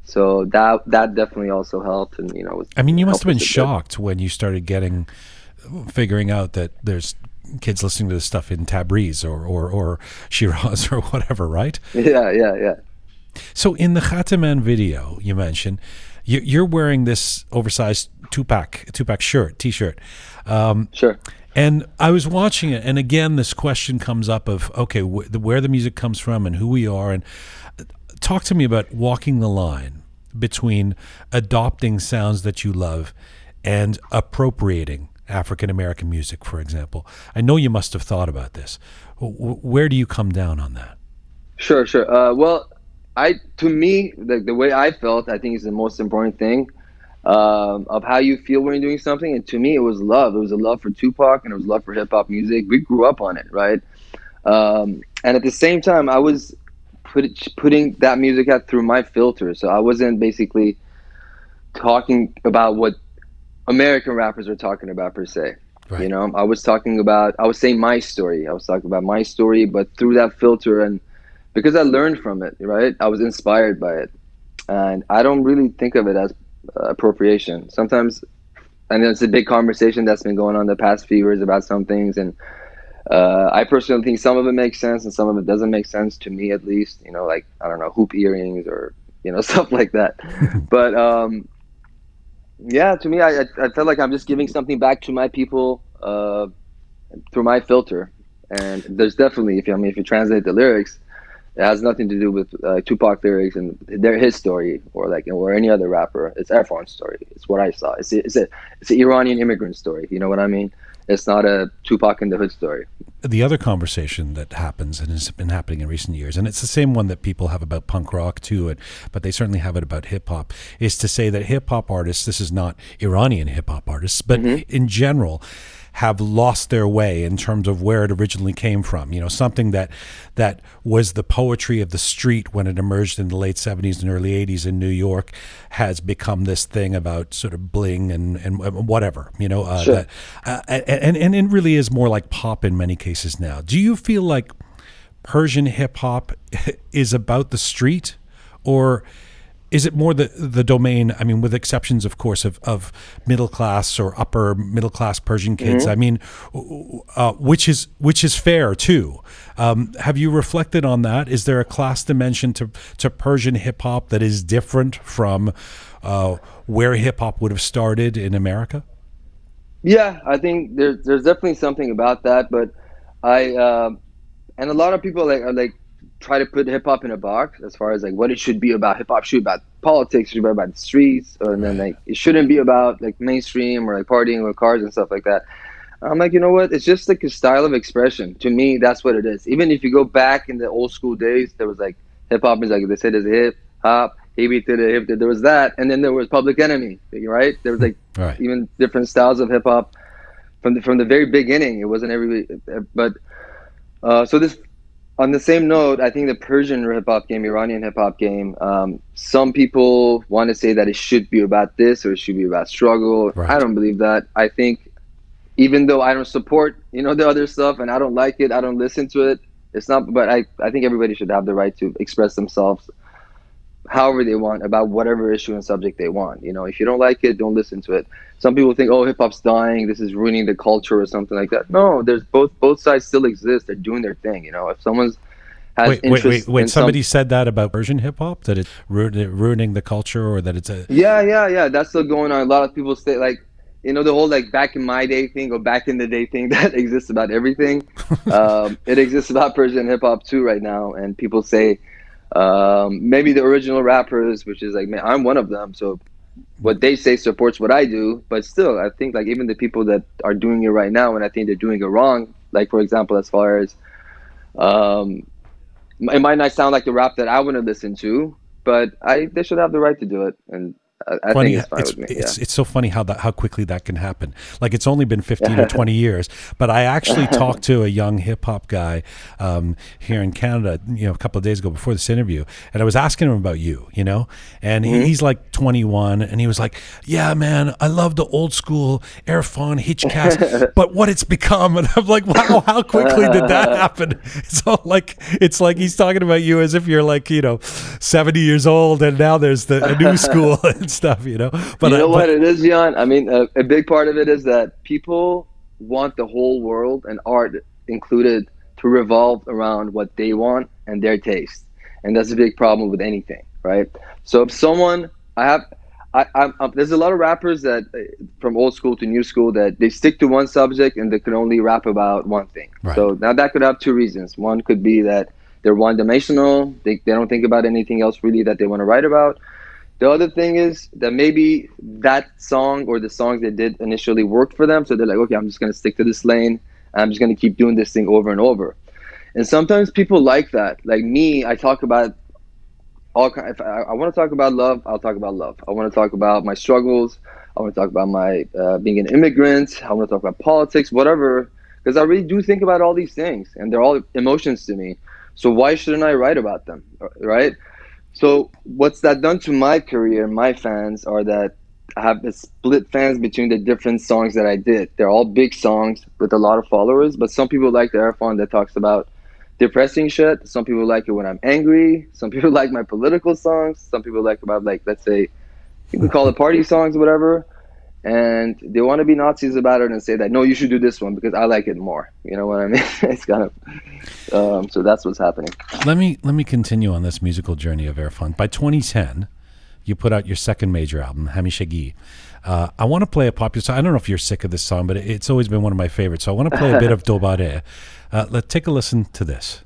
Speaker 4: So that that definitely also helped, and you know.
Speaker 1: I mean, you must have been shocked when you started getting, figuring out that there's kids listening to this stuff in Tabriz or or, or Shiraz or whatever, right?
Speaker 4: Yeah, yeah, yeah.
Speaker 1: So in the Khate Man video you mentioned, you're wearing this oversized Tupac Tupac shirt, T-shirt.
Speaker 4: Um, sure.
Speaker 1: And I was watching it, and again, this question comes up of okay, wh- where the music comes from and who we are, and uh, talk to me about walking the line between adopting sounds that you love and appropriating African American music, for example. I know you must have thought about this. Where do you come down on that?
Speaker 4: Sure, sure. Uh, well, I to me, the, the way I felt, I think is the most important thing um, of how you feel when you're doing something. And to me, it was love. It was a love for Tupac and it was love for hip hop music. We grew up on it, right? Um, and at the same time, I was put, putting that music out through my filter. So I wasn't basically talking about what American rappers are talking about per se. Right. You know, I was talking about, I was saying my story. I was talking about my story, but through that filter and because I learned from it, right? I was inspired by it. And I don't really think of it as uh, appropriation. Sometimes, and it's a big conversation that's been going on the past few years about some things. And uh, I personally think some of it makes sense and some of it doesn't make sense to me, at least. You know, like, I don't know, hoop earrings or, you know, stuff like that. but, um, yeah, to me, I, I felt like I'm just giving something back to my people uh, through my filter. And there's definitely, if you, I mean, if you translate the lyrics, it has nothing to do with uh, Tupac lyrics and their his story or like or any other rapper. It's Erfan's story. It's what I saw. It's a, it's a it's an Iranian immigrant story. You know what I mean? It's not a Tupac in the Hood story.
Speaker 1: The other conversation that happens and has been happening in recent years, and it's the same one that people have about punk rock too, but they certainly have it about hip hop, is to say that hip hop artists, this is not Iranian hip hop artists, but mm-hmm. in general, have lost their way in terms of where it originally came from. You know, something that that was the poetry of the street when it emerged in the late 70s and early 80s in New York has become this thing about sort of bling and, and whatever, you know, uh,
Speaker 4: sure.
Speaker 1: that, uh, and, and it really is more like pop in many cases now. Do you feel like Persian hip hop is about the street or is it more the the domain? I mean, with exceptions, of course, of, of middle class or upper middle class Persian kids. Mm-hmm. I mean, uh, which is which is fair too. Um, have you reflected on that? Is there a class dimension to to Persian hip hop that is different from uh, where hip hop would have started in America?
Speaker 4: Yeah, I think there's there's definitely something about that, but I uh, and a lot of people like are like try to put hip hop in a box as far as like what it should be about. Hip hop should be about politics, should be about the streets, and then like it shouldn't be about like mainstream or like partying with cars and stuff like that. I'm like, you know what? It's just like a style of expression. To me, that's what it is. Even if you go back in the old school days, there was like hip hop is like they said there's hip hop, he to the hip. There was that, and then there was Public Enemy, right? There was like right. even different styles of hip hop from the from the very beginning. It wasn't every, but uh, so this on the same note, I think the Persian hip hop game, Iranian hip hop game, um, some people want to say that it should be about this or it should be about struggle. Right. I don't believe that. I think even though I don't support, you know, the other stuff and I don't like it, I don't listen to it. It's not, but I, I think everybody should have the right to express themselves however they want about whatever issue and subject they want. You know, if you don't like it, don't listen to it. Some people think, oh, hip hop's dying. This is ruining the culture or something like that. No, there's both both sides still exist. They're doing their thing. You know, if someone's has
Speaker 1: wait, wait, wait, wait. Somebody some, said that about Persian hip hop that it's ruining the culture or that it's a
Speaker 4: yeah, yeah, yeah. That's still going on. A lot of people say like you know the whole like back in my day thing or back in the day thing that exists about everything. um, it exists about Persian hip hop too right now, and people say um, maybe the original rappers, which is like, man, I'm one of them. So what they say supports what I do, but still, I think like even the people that are doing it right now, and I think they're doing it wrong. Like for example, as far as um, it might not sound like the rap that I want to listen to, but I they should have the right to do it, and I, funny, think it's
Speaker 1: it's,
Speaker 4: me.
Speaker 1: Yeah. it's so funny how that how quickly that can happen. Like it's only been fifteen or twenty years, but I actually talked to a young hip hop guy um, here in Canada, you know, a couple of days ago before this interview, and I was asking him about you, you know, and mm-hmm. he's like twenty one, and he was like, "Yeah, man, I love the old school Erfan Hichkas, but what it's become," and I'm like, "Wow, how quickly did that happen?" So like it's like he's talking about you as if you're like you know seventy years old, and now there's the a new school and stuff, you know.
Speaker 4: But you know I, what it is, Jian. I mean, a, a big part of it is that people want the whole world and art included to revolve around what they want and their taste, and that's a big problem with anything, right? So if someone, I have, I, I'm, I'm, there's a lot of rappers that uh, from old school to new school that they stick to one subject and they can only rap about one thing.
Speaker 1: Right.
Speaker 4: So now that could have two reasons. One could be that they're one dimensional. They, they don't think about anything else really that they want to write about. The other thing is that maybe that song or the songs they did initially worked for them. So they're like, okay, I'm just going to stick to this lane. I'm just going to keep doing this thing over and over. And sometimes people like that. Like me, I talk about all kind. If I, I want to talk about love, I'll talk about love. I want to talk about my struggles. I want to talk about my uh, being an immigrant. I want to talk about politics, whatever. Because I really do think about all these things, and they're all emotions to me. So why shouldn't I write about them, right? So what's that done to my career, my fans, are that I have split fans between the different songs that I did. They're all big songs with a lot of followers, but some people like the Erfan that talks about depressing shit. Some people like it when I'm angry. Some people like my political songs. Some people like about like let's say you could call it party songs or whatever. And they want to be Nazis about it and say that no, you should do this one because I like it more. You know what I mean? it's kind of um, so that's what's happening.
Speaker 1: Let me let me continue on this musical journey of Erfan. By 2010, you put out your second major album, Hamishagi. Uh, I want to play a popular song. I don't know if you're sick of this song, but it's always been one of my favorites. So I want to play a bit of Dobare. Uh, let's take a listen to this.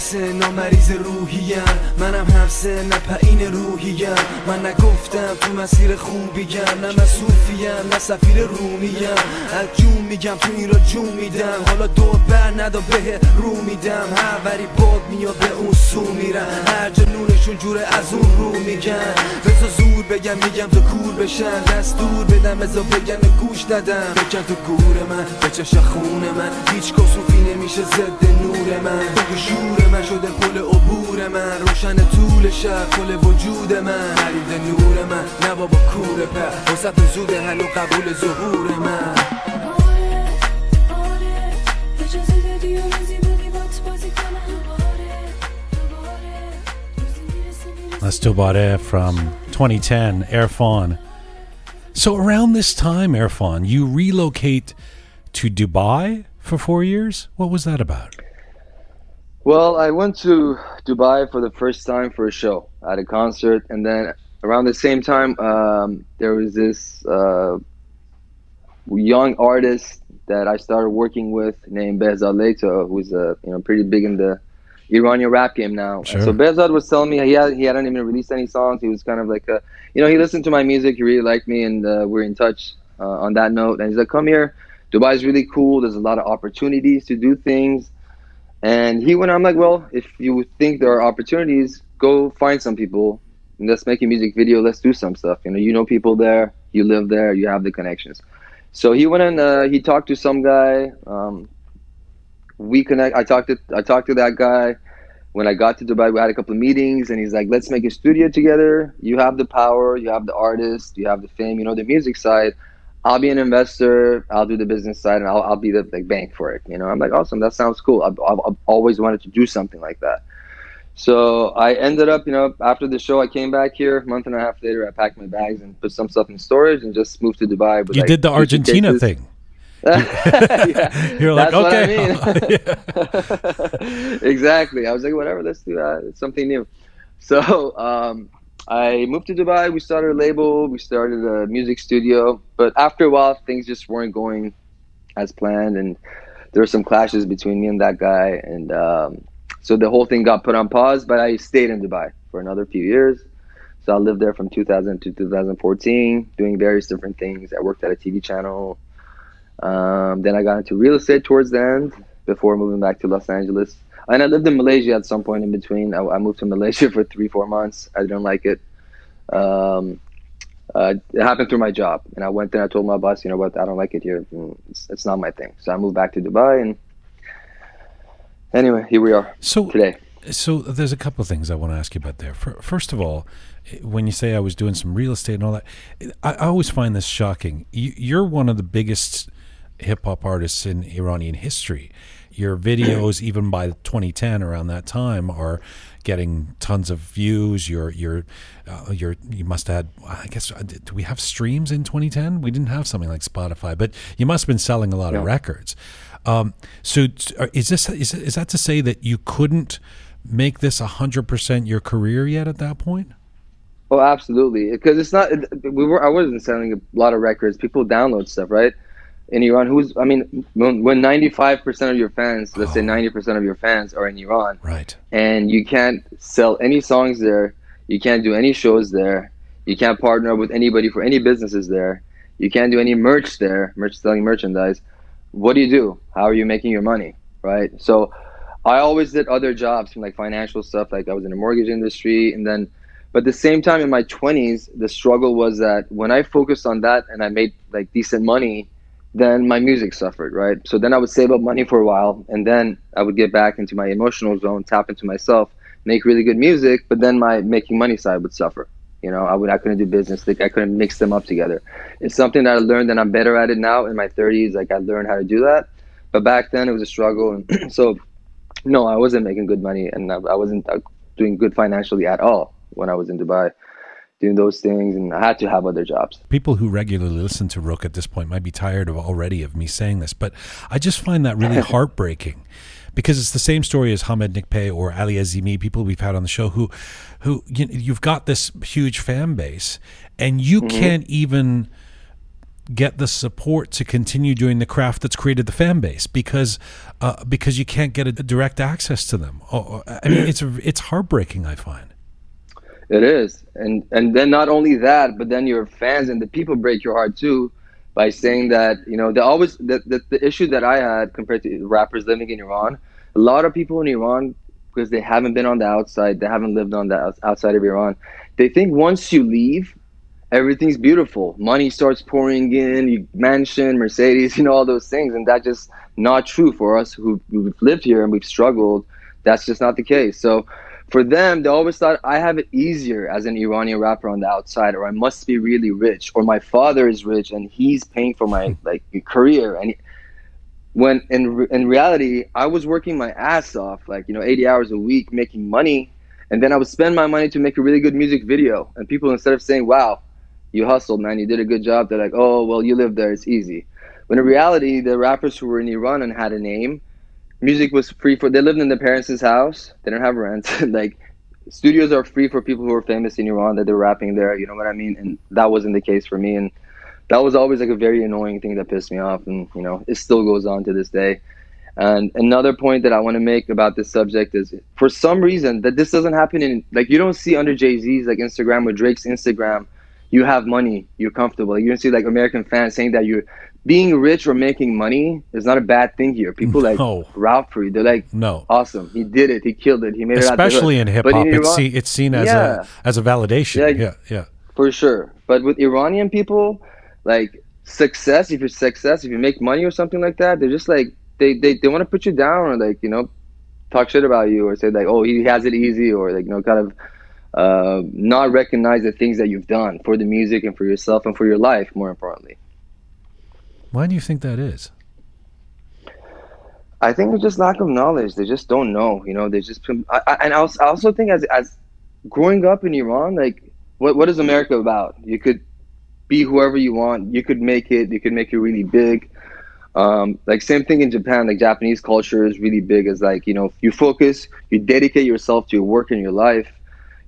Speaker 3: همسه نامریض روحیم منم همسه نپعین روحیم من نگفتم تو مسیر خوبیم نه مسوفیم نه سفیر رومیم از جون میگم تو این را جون میدم. حالا دور بر ندا به رو میدم. هر وری باد میاد به اون سو میرم. هر جا نورشون جوره از اون رو میگن. بزا زور بگم میگم تو کور بشن. دستور بدم بزا بگم گوش ندم بکن تو گور من بچش خون من. هیچ کسوفی نمیشه ضد نور من. بگو شور من شده پل عبور من روشن طول شب وجود من نور من نه بابا کور وسط هنو قبول ظهور من
Speaker 1: That's Dobare from 2010, Erfan. So around this time, Erfan, you relocate to Dubai for four years. What was that about?
Speaker 4: Well, I went to Dubai for the first time for a show at a concert, and then around the same time, um, there was this uh, young artist that I started working with named Behzad Leto, who's uh, you know pretty big in the Iranian rap game now.
Speaker 1: Sure.
Speaker 4: So Behzad was telling me he had, he hadn't even released any songs. He was kind of like, a, you know, he listened to my music. He really liked me, and uh, we're in touch uh, on that note. And he's like, "Come here, Dubai's really cool. There's a lot of opportunities to do things." And he went, I'm like, well, if you think there are opportunities, go find some people. And let's make a music video. Let's do some stuff. You know, you know people there. You live there. You have the connections. So he went and uh, he talked to some guy. Um, we connect. I talked to I talked to that guy. When I got to Dubai, we had a couple of meetings, and he's like, "Let's make a studio together. You have the power. You have the artist. You have the fame. You know the music side. I'll be an investor. I'll do the business side, and I'll, I'll be the like, bank for it. You know, I'm like, awesome. That sounds cool. I've, I've, I've always wanted to do something like that. So I ended up, you know, after the show, I came back here. A month and a half later, I packed my bags and put some stuff in storage and just moved to Dubai. With,
Speaker 1: You
Speaker 4: like,
Speaker 1: did the Argentina thing.
Speaker 4: yeah,
Speaker 1: You're like,
Speaker 4: I
Speaker 1: okay.
Speaker 4: mean. exactly. I was like, whatever, let's do that. It's something new. So um, I moved to Dubai. We started a label. We started a music studio. But after a while, things just weren't going as planned, and there were some clashes between me and that guy. And um, so the whole thing got put on pause. But I stayed in Dubai for another few years. So I lived there from 2000 to 2014, doing various different things. I worked at a TV channel. Um, then I got into real estate towards the end before moving back to Los Angeles. And I lived in Malaysia at some point in between. I, I moved to Malaysia for three, four months. I didn't like it. Um, uh, it happened through my job, and I went there. I told my boss, you know what, I don't like it here. Mm, It's, it's not my thing. So I moved back to Dubai, and anyway, here we are
Speaker 1: So
Speaker 4: today.
Speaker 1: So there's a couple of things I want to ask you about there. Fir- First of all, when you say I was doing some real estate and all that, I, I always find this shocking. You, you're one of the biggest hip hop artists in Iranian history. Your videos, even by 2010, around that time, are getting tons of views. You're you're uh, you're you must have had. I guess uh, do we have streams in 2010? We didn't have something like Spotify, but you must have been selling a lot of records. Um, so uh, is this is, is that to say that you couldn't make this hundred percent your career yet at that point?
Speaker 4: Oh, absolutely. Because it's not. We were. I wasn't selling a lot of records. People download stuff, right? In Iran, who's? I mean, when ninety five percent of your fans, let's oh. say ninety percent of your fans, are in Iran,
Speaker 1: right?
Speaker 4: And you can't sell any songs there. You can't do any shows there. You can't partner with anybody for any businesses there. You can't do any merch there, merch selling merchandise. What do you do? How are you making your money, right? So, I always did other jobs, like financial stuff. Like I was in the mortgage industry, and then but at the same time, in my 20s, the struggle was that when I focused on that and I made like decent money, then my music suffered, right? So then I would save up money for a while and then I would get back into my emotional zone, tap into myself, make really good music, but then my making money side would suffer. You know, I would I couldn't do business, like I couldn't mix them up together. It's something that I learned and I'm better at it now in my 30s. Like I learned how to do that, but back then it was a struggle, and so no, I wasn't making good money and I wasn't uh, doing good financially at all when I was in Dubai doing those things and I had to have other jobs.
Speaker 1: People who regularly listen to Rook at this point might be tired of already of me saying this, but I just find that really heartbreaking because it's the same story as Hamed Nikpay or Ali Azimi, people we've had on the show who who you, you've got this huge fan base and you mm-hmm. can't even get the support to continue doing the craft that's created the fan base because uh, because you can't get a direct access to them. Oh, I mean, it's it's heartbreaking. I find.
Speaker 4: It is, and and then not only that, but then your fans and the people break your heart too, by saying that you know they always the, the issue that I had compared to rappers living in Iran. A lot of people in Iran because they haven't been on the outside, they haven't lived on the outside of Iran. They think once you leave, everything's beautiful. Money starts pouring in, you mansion, Mercedes, you know all those things, and that's just not true for us who who've lived here and we've struggled. That's just not the case. So for them, they always thought I have it easier as an Iranian rapper on the outside, or I must be really rich, or my father is rich and he's paying for my hmm. like career. And when in in reality, I was working my ass off, like you know, 80 hours a week, making money, and then I would spend my money to make a really good music video. And people, instead of saying, "Wow, you hustled, man, you did a good job," they're like, "Oh, well, you live there, it's easy." When in reality, the rappers who were in Iran and had a name music was free for they lived in their parents' house. They didn't have rent. Like studios are free for people who are famous in iran that they're rapping there you know what i mean? And that wasn't the case for me. And that was always like a very annoying thing that pissed me off and you know it still goes on to this day. And another point that i want to make about this subject is for some reason that this doesn't happen in like you don't see under jay-z's like instagram or drake's instagram you have money you're comfortable. You don't see like american fans saying that you're being rich or making money is not a bad thing here. People like no. Ralph Free, they're like,
Speaker 1: no,
Speaker 4: awesome, he did it, he killed it, he made
Speaker 1: Especially
Speaker 4: it. Especially
Speaker 1: in hip hop, it's, see, it's seen as yeah. a as a validation. Yeah, yeah, yeah,
Speaker 4: for sure. But with Iranian people, like success, if you're success, if you make money or something like that, they're just like they they, they want to put you down or like you know talk shit about you or say like oh he has it easy or like you know kind of uh, not recognize the things that you've done for the music and for yourself and for your life more importantly.
Speaker 1: Why do you think that is?
Speaker 4: I think it's just lack of knowledge. They just don't know. You know, they just. I, I, and I also, think as as growing up in Iran, like what what is America about? You could be whoever you want. You could make it. You could make it really big. Um, like same thing in Japan. Like Japanese culture is really big. As like you know, you focus, you dedicate yourself to your work and your life.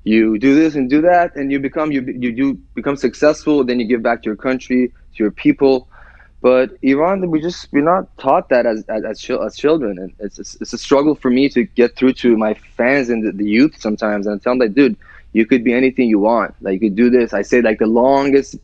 Speaker 4: You do this and do that, and you become you you do become successful. Then you give back to your country, to your people but Iran, we just we're not taught that as as, as, as children, and it's, it's, a struggle for me to get through to my fans and the, the youth sometimes, and I tell them like, dude, you could be anything you want. Like you could do this. I say like the longest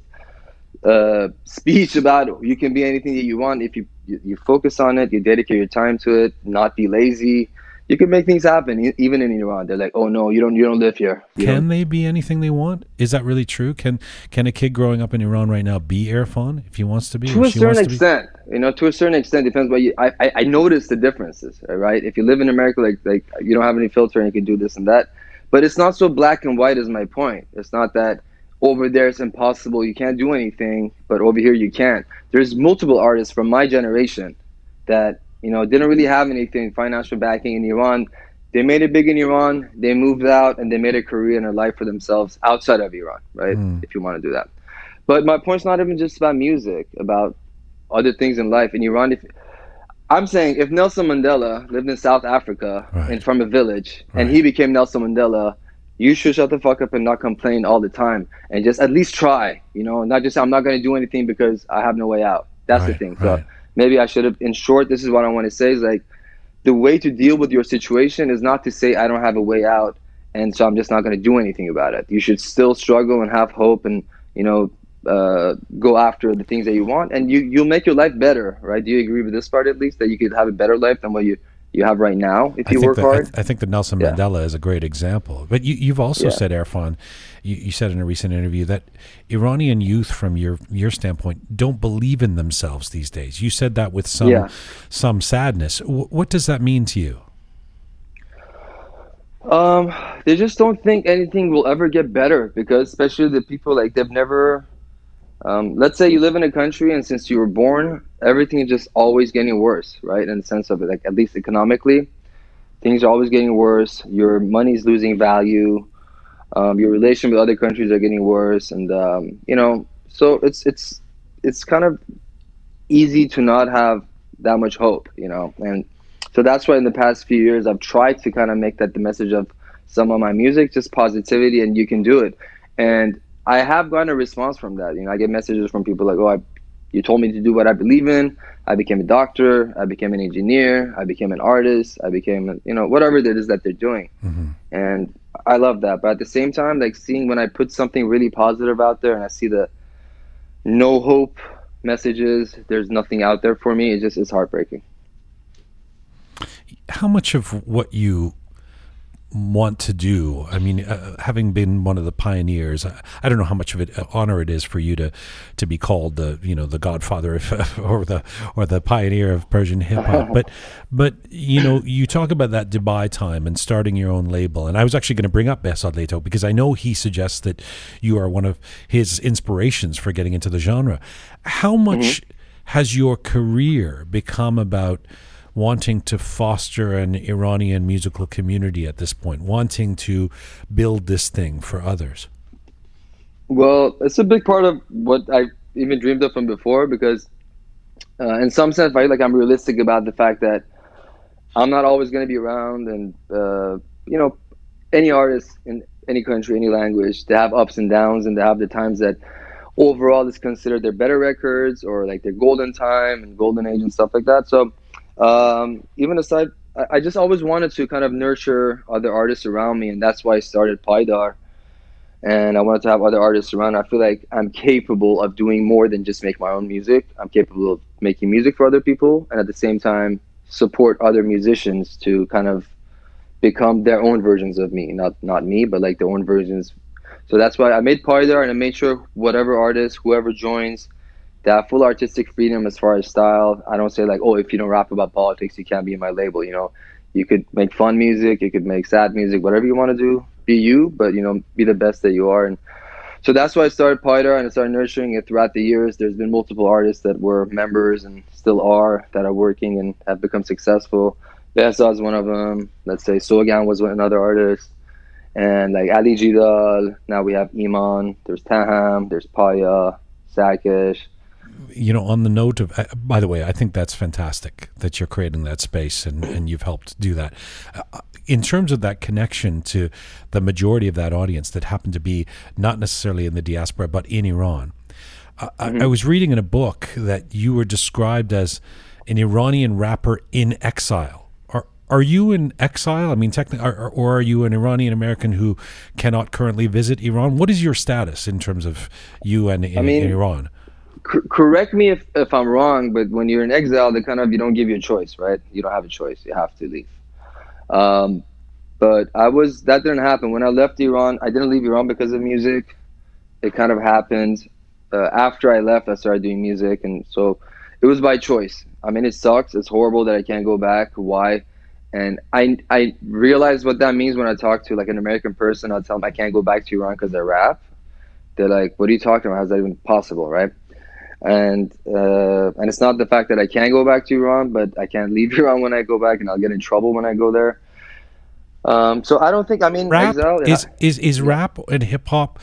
Speaker 4: uh, speech about you can be anything that you want if you, you you focus on it, you dedicate your time to it, not be lazy you can make things happen even in Iran. They're like, "Oh no, you don't you don't live here."
Speaker 1: You can don't. they be anything they want? Is that really true? Can can a kid growing up in Iran right now be Irfan if he wants to be?
Speaker 4: To a certain extent, you know, to a certain extent, depends. But I, I I notice the differences, right? If you live in America, like like you don't have any filter and you can do this and that, but it's not so black and white. Is my point. It's not that over there it's impossible. You can't do anything, but over here you can. There's multiple artists from my generation that you know, didn't really have anything financial backing in Iran. They made it big in Iran. They moved out and they made a career and a life for themselves outside of Iran, right? Mm. If you want to do that. But my point's not even just about music, about other things in life. In Iran, if I'm saying if Nelson Mandela lived in South Africa right. and from a village right. and he became Nelson Mandela, you should shut the fuck up and not complain all the time and just at least try. You know, not just I'm not going to do anything because I have no way out. That's
Speaker 1: Right,
Speaker 4: the thing. So. Maybe I should have. In short, this is what I want to say: is like the way to deal with your situation is not to say I don't have a way out, and so I'm just not going to do anything about it. You should still struggle and have hope, and you know, uh, go after the things that you want, and you you'll make your life better, right? Do you agree with this part at least that you could have a better life than what you you have right now if
Speaker 1: I
Speaker 4: you work
Speaker 1: that,
Speaker 4: hard?
Speaker 1: I, I think that Nelson
Speaker 4: Yeah.
Speaker 1: Mandela is a great example. But you, you've also
Speaker 4: Yeah.
Speaker 1: said, Erfan, you, you said in a recent interview that Iranian youth, from your your standpoint, don't believe in themselves these days. You said that with some
Speaker 4: Yeah.
Speaker 1: some sadness. W- what does that mean to you?
Speaker 4: Um, they just don't think anything will ever get better because, especially the people like they've never. Um, let's say you live in a country and since you were born, everything is just always getting worse, right? In the sense of it, like at least economically, things are always getting worse. Your money's losing value. Um, your relation with other countries are getting worse, and um, you know, so it's it's it's kind of easy to not have that much hope, you know, and so that's why in the past few years I've tried to kind of make that the message of some of my music, just positivity, and you can do it. And I have gotten a response from that. You know, I get messages from people like, "Oh, I, you told me to do what I believe in. I became a doctor. I became an engineer. I became an artist. I became, a, you know, whatever it is that they're doing." And I love that. But at the same time, like seeing when I put something really positive out there and I see the no hope messages, there's nothing out there for me. It just is heartbreaking.
Speaker 1: How much of what you want to do. I mean uh, having been one of the pioneers I, I don't know how much of it uh, honor it is for you to to be called the you know the godfather of, or the or the pioneer of persian hip hop. But but you know you talk about that dubai time and starting your own label. And i was actually going to bring up Behzad Leto because i know he suggests that you are one of his inspirations for getting into the genre. How much has your career become about wanting to foster an Iranian musical community at this point, wanting to build this thing for others?
Speaker 4: Well, it's a big part of what I even dreamed of from before because, uh, in some sense, I feel like I'm realistic about the fact that I'm not always going to be around, and uh, you know, any artist in any country, any language, they have ups and downs, and they have the times that overall is considered their better records or like their golden time and golden age and stuff like that. So, um, even aside, I, I just always wanted to kind of nurture other artists around me, and that's why I started Paidar and I wanted to have other artists around. I feel like I'm capable of doing more than just make my own music. I'm capable of making music for other people, and at the same time support other musicians to kind of become their own versions of me. Not not me, but like their own versions. So that's why I made Paidar, and I made sure whatever artist, whoever joins, have full artistic freedom as far as style. I don't say like, oh, if you don't rap about politics, you can't be in my label. You know, you could make fun music, you could make sad music, whatever you want to do. Be you, but you know, be the best that you are. And so that's why I started Paidar and I started nurturing it throughout the years. There's been multiple artists that were members and still are that are working and have become successful. Behzad is one of them. Let's say Sogan was another artist. And like Ali Jidal, now we have Iman, there's Taham, there's Paya, Sakish.
Speaker 1: You know, on the note of, uh, by the way, I think that's fantastic that you're creating that space and, and you've helped do that. Uh, in terms of that connection to the majority of that audience that happened to be not necessarily in the diaspora, but in Iran, I, I, I was reading in a book that you were described as an Iranian rapper in exile. Are are you in exile? I mean, technically, or, or are you an Iranian American who cannot currently visit Iran? What is your status in terms of you and in,
Speaker 4: mean-
Speaker 1: in Iran?
Speaker 4: Correct me if, if I'm wrong, but when you're in exile, they kind of you don't give you a choice, right? You don't have a choice; you have to leave. Um, but I was that didn't happen when I left Iran. I didn't leave Iran because of music. It kind of happened uh, after I left. I started doing music, and so it was by choice. I mean, it sucks. It's horrible that I can't go back. Why? And I I realized what that means when I talk to like an American person. I tell them I can't go back to Iran because I rap. They're like, "What are you talking about? How's that even possible?" Right? And uh, and it's not the fact that I can't go back to Iran, but I can't leave Iran when I go back, and I'll get in trouble when I go there. Um, so I don't think I mean
Speaker 1: Rap
Speaker 4: exile.
Speaker 1: is is is rap and hip hop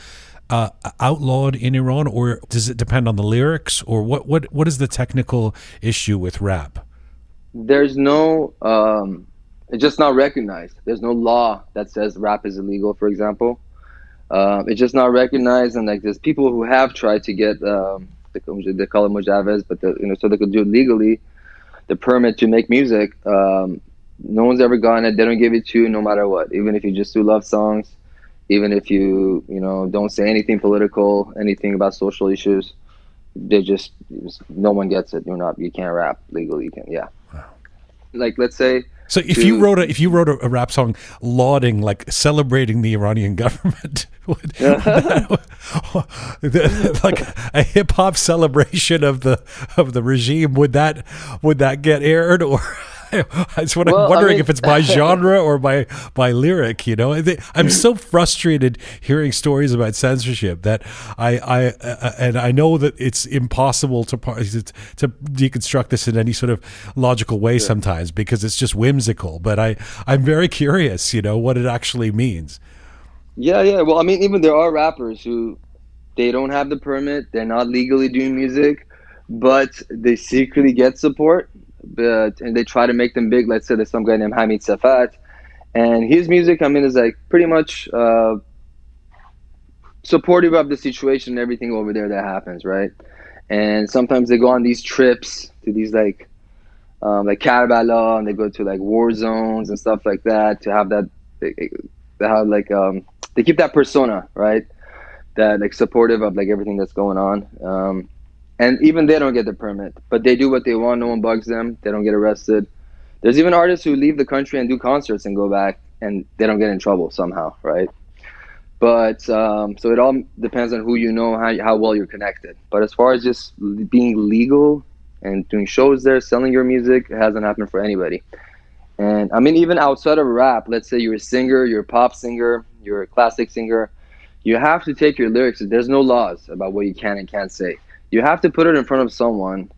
Speaker 1: uh, outlawed in Iran, or does it depend on the lyrics, or what what what is the technical issue with rap?
Speaker 4: there's no um, it's just not recognized. There's no law that says rap is illegal, for example. Uh, it's just not recognized, and like there's people who have tried to get um, they call it mujavez, but the, you know so they could do it legally, the permit to make music. Um, no one's ever gotten it. They don't give it to you no matter what, even if you just do love songs, even if you you know don't say anything political, anything about social issues. They just, just no one gets it. You're not you can't rap legally. You can yeah. Wow. Like let's say
Speaker 1: so if you wrote a if you wrote a, a, rap song lauding like celebrating the Iranian government, would, that, like a hip hop celebration of the of the regime, would that would that get aired or? That's what well, I'm wondering I mean, if it's by genre or by by lyric. You know, I'm so frustrated hearing stories about censorship that I I uh, and I know that it's impossible to to deconstruct this in any sort of logical way sometimes because it's just whimsical. But I I'm very curious. You know what it actually means.
Speaker 4: Yeah, yeah. Well, I mean, even there are rappers who they don't have the permit, they're not legally doing music, but they secretly get support but and they try to make them big. Let's say there's some guy named Hamid Safat, and his music, I mean, is like pretty much uh, supportive of the situation and everything over there that happens, right? And sometimes they go on these trips to these like um, like Karbala, and they go to like war zones and stuff like that to have that they, they have like um, they keep that persona, right? That like supportive of like everything that's going on. Um, and even they don't get the permit, but they do what they want. No one bugs them. They don't get arrested. There's even artists who leave the country and do concerts and go back, and they don't get in trouble somehow, right? But um, so it all depends on who you know, how how well you're connected. But as far as just being legal and doing shows there, selling your music, it hasn't happened for anybody. And I mean, even outside of rap, let's say you're a singer, you're a pop singer, you're a classic singer, you have to take your lyrics. There's no laws about what you can and can't say you have to put it in front of someone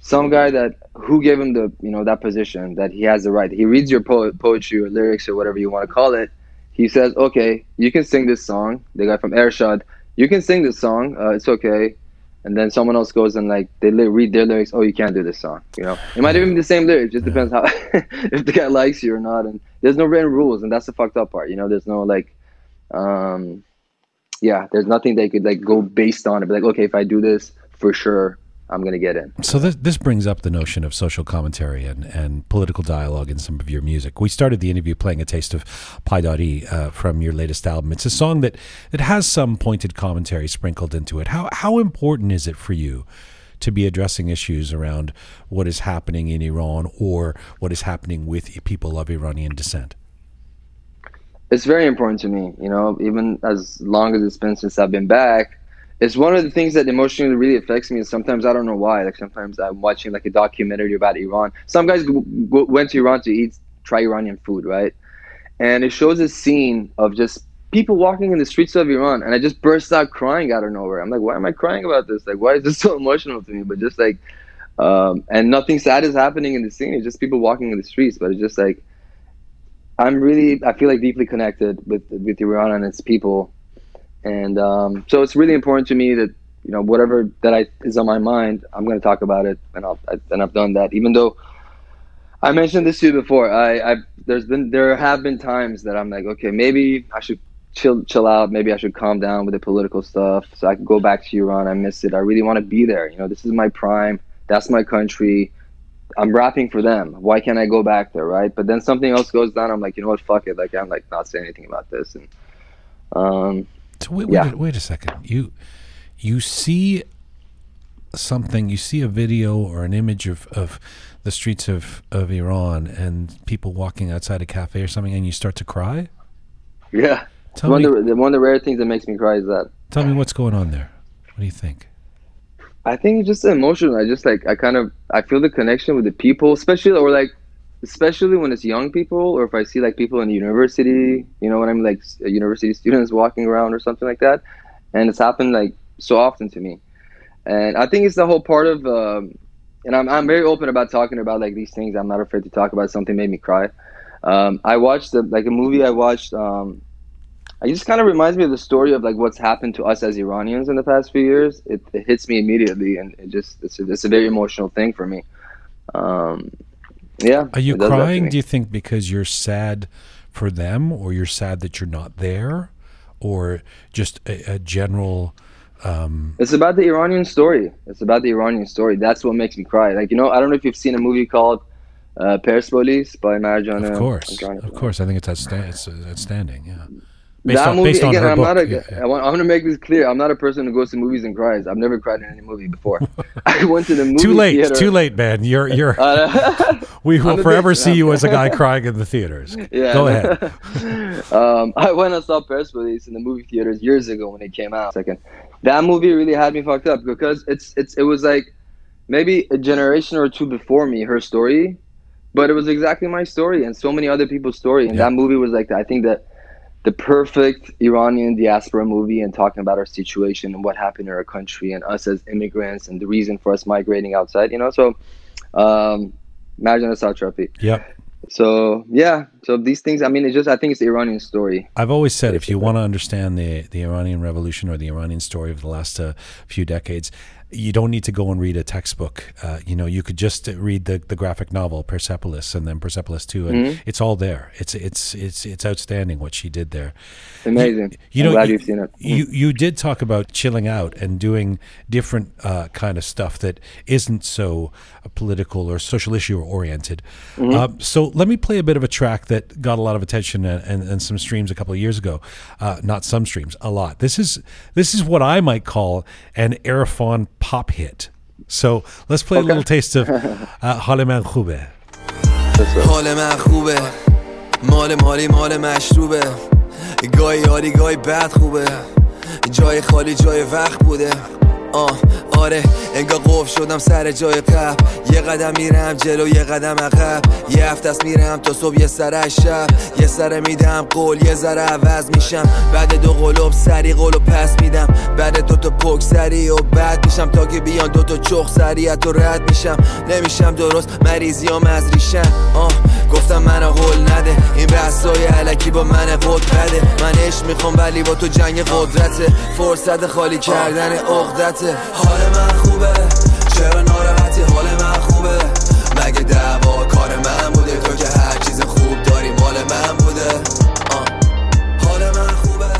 Speaker 4: some guy that who gave him the you know that position that he has the right. He reads your po- poetry or lyrics or whatever you want to call it. He says okay you can sing this song. The guy from Ershad you can sing this song uh, it's okay. And then someone else goes and like they li- read their lyrics oh you can't do this song you know? It might even be the same lyrics It just depends how if the guy likes you or not and there's no written rules and that's the fucked up part you know? There's no like um yeah, there's nothing they could like go based on it. Be like, okay, if I do this, for sure, I'm going to get in.
Speaker 1: So this this brings up the notion of social commentary and, and political dialogue in some of your music. We started the interview playing a taste of Pi Paidari uh, from your latest album. It's a song that, that has some pointed commentary sprinkled into it. How how important is it for you to be addressing issues around what is happening in Iran or what is happening with people of Iranian descent?
Speaker 4: it's very important to me. You know, even as long as it's been since I've been back, it's one of the things that emotionally really affects me. And sometimes I don't know why. Like sometimes I'm watching like a documentary about Iran. Some guys went to Iran to eat, try Iranian food, right? And it shows a scene of just people walking in the streets of Iran, and I just burst out crying out of nowhere. I'm like, why am I crying about this? Like, why is this so emotional to me? But just like, um, and nothing sad is happening in the scene. It's just people walking in the streets. But it's just like I'm really I feel like deeply connected with with Iran and its people, and um, so it's really important to me that you know whatever that I is on my mind, I'm going to talk about it, and I'll I, and I've done that. Even though I mentioned this to you before, I I've, there's been there have been times that I'm like, okay, maybe I should chill chill out, maybe I should calm down with the political stuff, so I can go back to Iran. I miss it. I really want to be there. You know, this is my prime. That's my country. I'm rapping for them. Why can't I go back there, right? But then something else goes down. I'm like, you know what? Fuck it. Like I'm like not saying anything about this. And um,
Speaker 1: so wait, wait, yeah. a, wait a second. You you see something. You see a video or an image of of the streets of of Iran and people walking outside a cafe or something, and you start to cry.
Speaker 4: Yeah. Tell one me, of the, one of the rare things that makes me cry is that.
Speaker 1: Tell me what's going on there. What do you think?
Speaker 4: I think it's just emotional. I just like I kind of I feel the connection with the people, especially or like especially when it's young people or if I see like people in university, you know when I'm like university students walking around or something like that, and it's happened like so often to me, and I think it's the whole part of. Um, and I'm, I'm very open about talking about like these things. I'm not afraid to talk about something made me cry. Um, I watched the, like a movie I watched um, it just kind of reminds me of the story of like what's happened to us as Iranians in the past few years. It, it hits me immediately, and it just it's a, it's a very emotional thing for me. Um, Yeah.
Speaker 1: Are you
Speaker 4: it does that to
Speaker 1: crying? Do you think because you're sad for them, or you're sad that you're not there, or just a, a general? Um,
Speaker 4: It's about the Iranian story. It's about the Iranian story. That's what makes me cry. Like you know, I don't know if you've seen a movie called uh, Persepolis by Marjane.
Speaker 1: of course,
Speaker 4: I'm trying to-
Speaker 1: of course. I think it's outstanding. It's outstanding. Yeah.
Speaker 4: That movie
Speaker 1: based on
Speaker 4: again.
Speaker 1: her
Speaker 4: I'm
Speaker 1: book.
Speaker 4: not a.
Speaker 1: Yeah, yeah.
Speaker 4: I want, I want to make this clear. I'm not a person who goes to movies and cries. I've never cried in any movie before. I went to the movie
Speaker 1: Too late.
Speaker 4: theater.
Speaker 1: Too late, man. You're you're.
Speaker 4: Uh,
Speaker 1: we will forever see you as a guy crying in the theaters.
Speaker 4: yeah.
Speaker 1: Go ahead.
Speaker 4: um, I went and saw Persepolis in the movie theaters years ago when it came out. Second, that movie really had me fucked up because it's it's it was like maybe a generation or two before me, her story, but it was exactly my story and so many other people's story. And
Speaker 1: Yeah.
Speaker 4: that movie was like I think that the perfect Iranian diaspora movie and talking about our situation and what happened in our country and us as immigrants and the reason for us migrating outside. You know, so um, Marjane Satrapi.
Speaker 1: Yep.
Speaker 4: So yeah, so these things. I mean, it's just I think it's the Iranian story.
Speaker 1: I've always said if you want to understand the the Iranian Revolution or the Iranian story of the last uh, few decades, you don't need to go and read a textbook. Uh, you know, you could just read the, the graphic novel Persepolis and then Persepolis Two, and
Speaker 4: Mm-hmm.
Speaker 1: it's all there. It's it's it's it's outstanding what she did there.
Speaker 4: Amazing.
Speaker 1: You
Speaker 4: I'm
Speaker 1: know,
Speaker 4: glad
Speaker 1: you,
Speaker 4: you've seen it.
Speaker 1: You you did talk about chilling out and doing different uh, kind of stuff that isn't so uh, political or social issue oriented.
Speaker 4: Mm-hmm.
Speaker 1: Uh, so let me play a bit of a track that got a lot of attention and, and, and some streams a couple of years ago. Uh, not some streams, a lot. This is this is what I might call an Erfan pop hit. So let's play a little taste of uh, Khube.
Speaker 4: That's what-
Speaker 3: حال من خوبه. مال مالی مال مشروبه. گاهی یاری گاهی بد خوبه. جای خالی جای وقت بوده. آه آره انگار قفل شدم سر جای قبل. یه قدم میرم جلو یه قدم عقب. یه هفته میرم تا صبح یه سر شب. یه سر میدم قول یه ذره عوض میشم. بعد دو قلوب سری قولو پس میدم. بعد دو تا پک سری و بعد میشم. تا که بیان دو تا چخ سری تو رد میشم. نمیشم درست مریضیام از ریشم آه گفتم من قول نده. این بحثای علکی با من قد بده. من عشق می‌خوام ولی با تو جنگ قدرته. فرصت خالی کردن حال من خوبه. چرا ناراحتی؟ حال من خوبه. مگه دعوا کار من بوده؟ تو که هر چیز خوب داری مال من بوده. آه. حال من خوبه.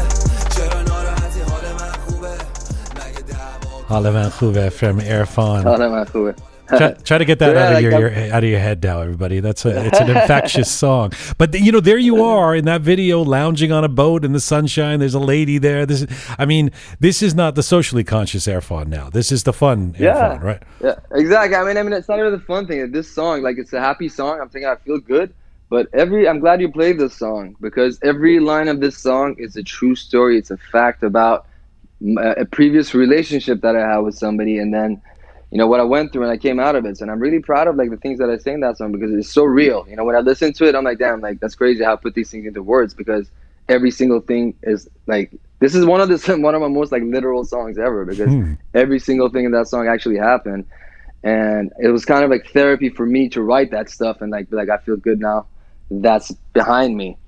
Speaker 3: چرا ناراحتی؟ حال من خوبه. مگه دعوا
Speaker 1: Haleman Khube from Erfan.
Speaker 4: حال من خوبه.
Speaker 1: Try, try to get that
Speaker 4: Yeah,
Speaker 1: out of your, your out of your head now, everybody. That's a it's an infectious song. But you know, there you are in that video, lounging on a boat in the sunshine. There's a lady there. This is, I mean, this is not the socially conscious Erfan now. This is the fun
Speaker 4: Yeah.
Speaker 1: Erfan, right?
Speaker 4: Yeah, exactly. I mean, I mean, it's not even the fun thing. This song, like, it's a happy song. I'm thinking I feel good. But every, I'm glad you played this song because every line of this song is a true story. It's a fact about a previous relationship that I had with somebody, and then, you know, what I went through, and I came out of it. And I'm really proud of like the things that I say in that song because it's so real. You know, when I listen to it, I'm like, damn, like that's crazy how I put these things into words because every single thing is like this is one of the one of my most like literal songs ever because
Speaker 1: Hmm.
Speaker 4: every single thing in that song actually happened and it was kind of like therapy for me to write that stuff and like be like I feel good now that's behind me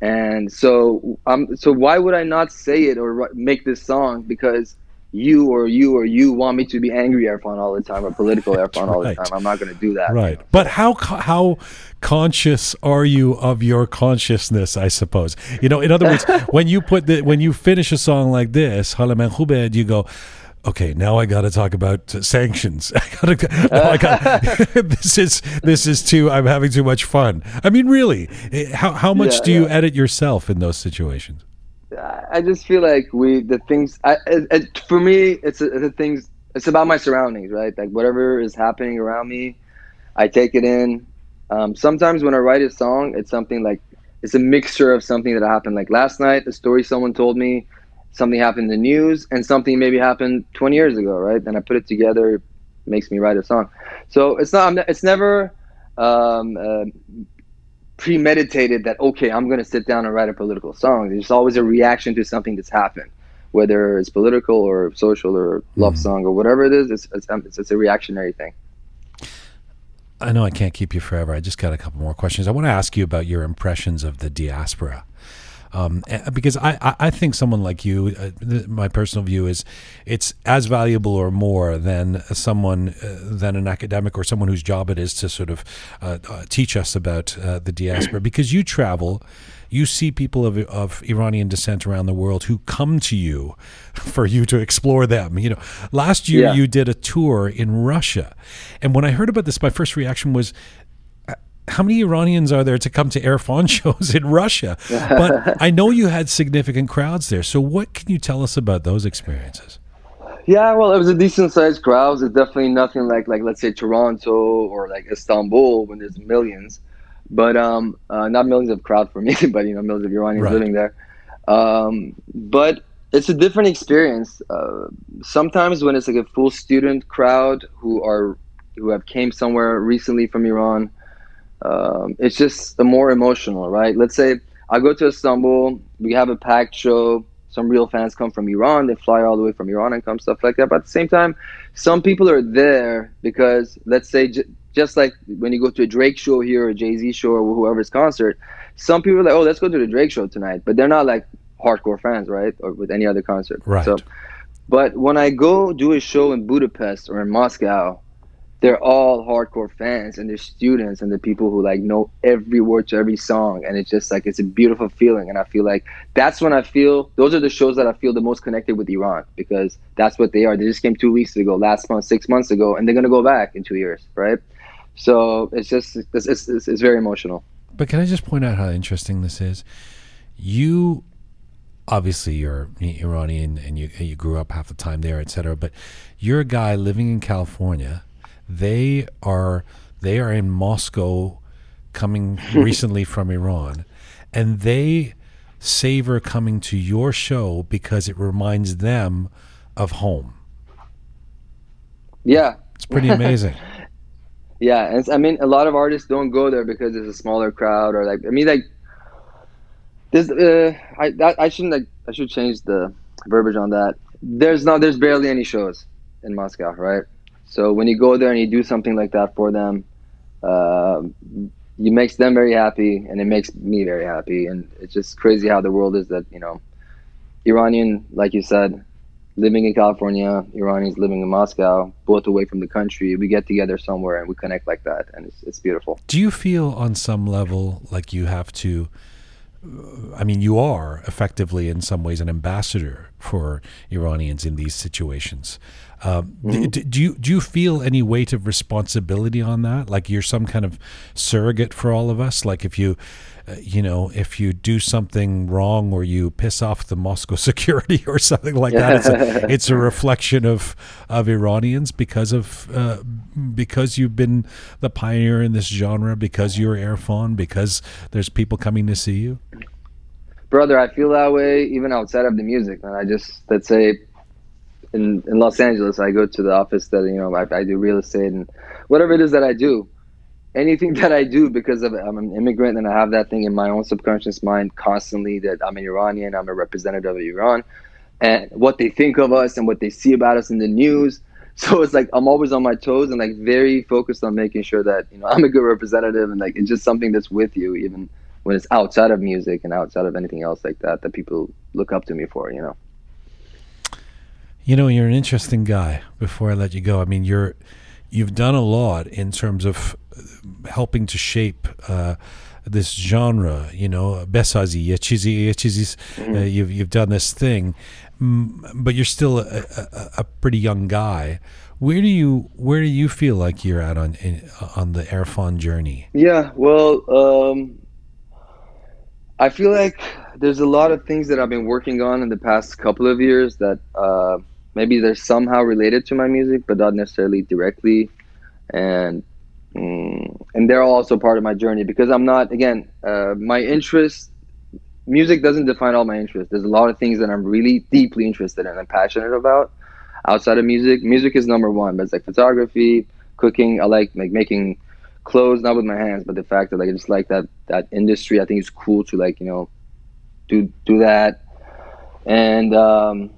Speaker 4: and so um so why would I not say it or make this song because you or you or you want me to be angry Erfan all the time or political Erfan all the time I'm not going to do that
Speaker 1: Right. But how how conscious are you of your consciousness? I suppose you know. In other words, when you put the when you finish a song like this, Halaman Khubed, you go. Okay, now I got to talk about sanctions. I got to. I got. this is this is too. I'm having too much fun. I mean, really, eh, how how much
Speaker 4: Yeah,
Speaker 1: do you edit yourself in those situations?
Speaker 4: I just feel like we the things I it, it, for me it's the things it's about my surroundings right? Like whatever is happening around me I take it in. Um, sometimes when I write a song it's something like it's a mixture of something that happened like last night a story someone told me something happened in the news and something maybe happened 20 years ago right? And I put it together makes me write a song. So it's not- it's never um, uh, premeditated that okay i'm going to sit down and write a political song there's always a reaction to something that's happened whether it's political or social or love song or whatever it is it's, it's, um, it's, it's a reactionary thing
Speaker 1: I know I can't keep you forever. I just got a couple more questions. I want to ask you about your impressions of the diaspora. Um, because I, I think someone like you, uh, my personal view is, it's as valuable or more than someone uh, than an academic or someone whose job it is to sort of uh, uh teach us about uh, the diaspora. Because you travel, you see people of, of Iranian descent around the world who come to you for you to explore them. You know, last year yeah. you did a tour in Russia, and when I heard about this, my first reaction was how many Iranians are there to come to Erfan shows in Russia? But I know you had significant crowds there. So what can you tell us about those experiences?
Speaker 4: Yeah, well, it was a decent sized crowd. It's definitely nothing like like let's say Toronto or like Istanbul when there's millions, but um, uh, not millions of crowd for me, but you know millions of Iranians right. living there. Um, but it's a different experience. Uh, sometimes when it's like a full student crowd who are who have came somewhere recently from Iran, um, it's just more emotional, right? Let's say I go to Istanbul, we have a packed show. Some real fans come from Iran, they fly all the way from Iran and come stuff like that. But at the same time, some people are there because, let's say, j- just like when you go to a Drake show here or a Jay Z show or whoever's concert, some people are like, oh, let's go to the Drake show tonight. But they're not like hardcore fans, right? Or with any other concert.
Speaker 1: Right. So,
Speaker 4: but when I go do a show in Budapest or in Moscow, they're all hardcore fans and they're students and the people who like know every word to every song and it's just like it's a beautiful feeling and i feel like that's when i feel those are the shows that i feel the most connected with iran because that's what they are. They just came two weeks ago last month six months ago and they're going to go back in two years right? So it's just it's, it's, it's, it's very emotional.
Speaker 1: But can i just point out how interesting this is? You obviously you're iranian and you, you grew up half the time there etc but you're a guy living in california they are they are in Moscow, coming recently from Iran, and they savor coming to your show because it reminds them of home.
Speaker 4: Yeah,
Speaker 1: it's pretty amazing.
Speaker 4: yeah, and I mean, a lot of artists don't go there because it's a smaller crowd, or like I mean, like this. Uh, I that, I shouldn't like I should change the verbiage on that. There's not there's barely any shows in Moscow, right? So when you go there and you do something like that for them, uh, it makes them very happy, and it makes me very happy. And it's just crazy how the world is that you know, Iranian, like you said, living in California, Iranians living in Moscow, both away from the country. We get together somewhere and we connect like that, and it's, it's beautiful.
Speaker 1: Do you feel on some level like you have to? I mean, you are effectively, in some ways, an ambassador for Iranians in these situations. Um, mm-hmm. do, do, you do you feel any weight of responsibility on that? Like you're some kind of surrogate for all of us. Like if you, uh, you know, if you do something wrong or you piss off the Moscow security or something like that, it's a, it's a reflection of of Iranians because of uh, because you've been the pioneer in this genre, because you're Erfan, because there's people coming to see you.
Speaker 4: Brother, I feel that way even outside of the music. And I just let's say in, in Los Angeles, I go to the office that you know I, I, do real estate and whatever it is that I do, anything that I do because of I'm an immigrant and I have that thing in my own subconscious mind constantly that I'm an Iranian, I'm a representative of Iran, and what they think of us and what they see about us in the news. So it's like I'm always on my toes and like very focused on making sure that you know I'm a good representative and like it's just something that's with you even when it's outside of music and outside of anything else like that that people look up to me for. You know.
Speaker 1: You know, you're an interesting guy. Before I let you go, I mean, you're you've done a lot in terms of uh, helping to shape uh, this genre. You know, besazi, yechizi, yechizi. Mm-hmm. Uh, you've you've done this thing, but you're still a, a, a, pretty young guy. Where do you where do you feel like you're at on in, on the Erfan journey?
Speaker 4: Yeah, well, um, I feel like there's a lot of things that I've been working on in the past couple of years that. Uh, maybe they're somehow related to my music, but not necessarily directly. And mm, and they're also part of my journey because I'm not again uh, my interest. Music doesn't define all my interests. There's a lot of things that I'm really deeply interested in and passionate about outside of music. Music is number one, but it's like photography, cooking. I like like making clothes, not with my hands, but the fact that like I just like that that industry. I think it's cool to like you know do do that. And um,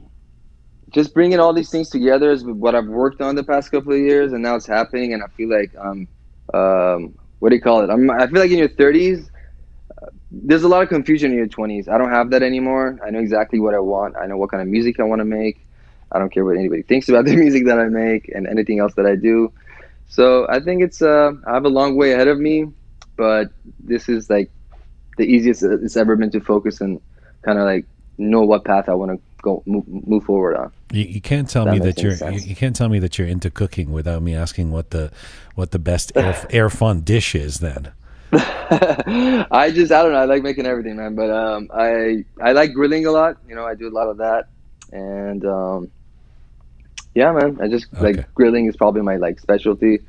Speaker 4: just bringing all these things together is what I've worked on the past couple of years, and now it's happening. And I feel like um, um, what do you call it? I'm, I feel like in your 30s, there's a lot of confusion in your 20s. I don't have that anymore. I know exactly what I want. I know what kind of music I want to make. I don't care what anybody thinks about the music that I make and anything else that I do. So I think it's uh, I have a long way ahead of me, but this is like the easiest it's ever been to focus and kind of like know what path I want to go move, move forward on.
Speaker 1: You, you can't tell that me that you're you, you, can't tell me that you're into cooking without me asking what the what the best air, Erfan dish is then.
Speaker 4: I just I don't know. I like making everything, man. But um, I I like grilling a lot. You know, I do a lot of that, and um, yeah, man. I just okay. like grilling is probably my like specialty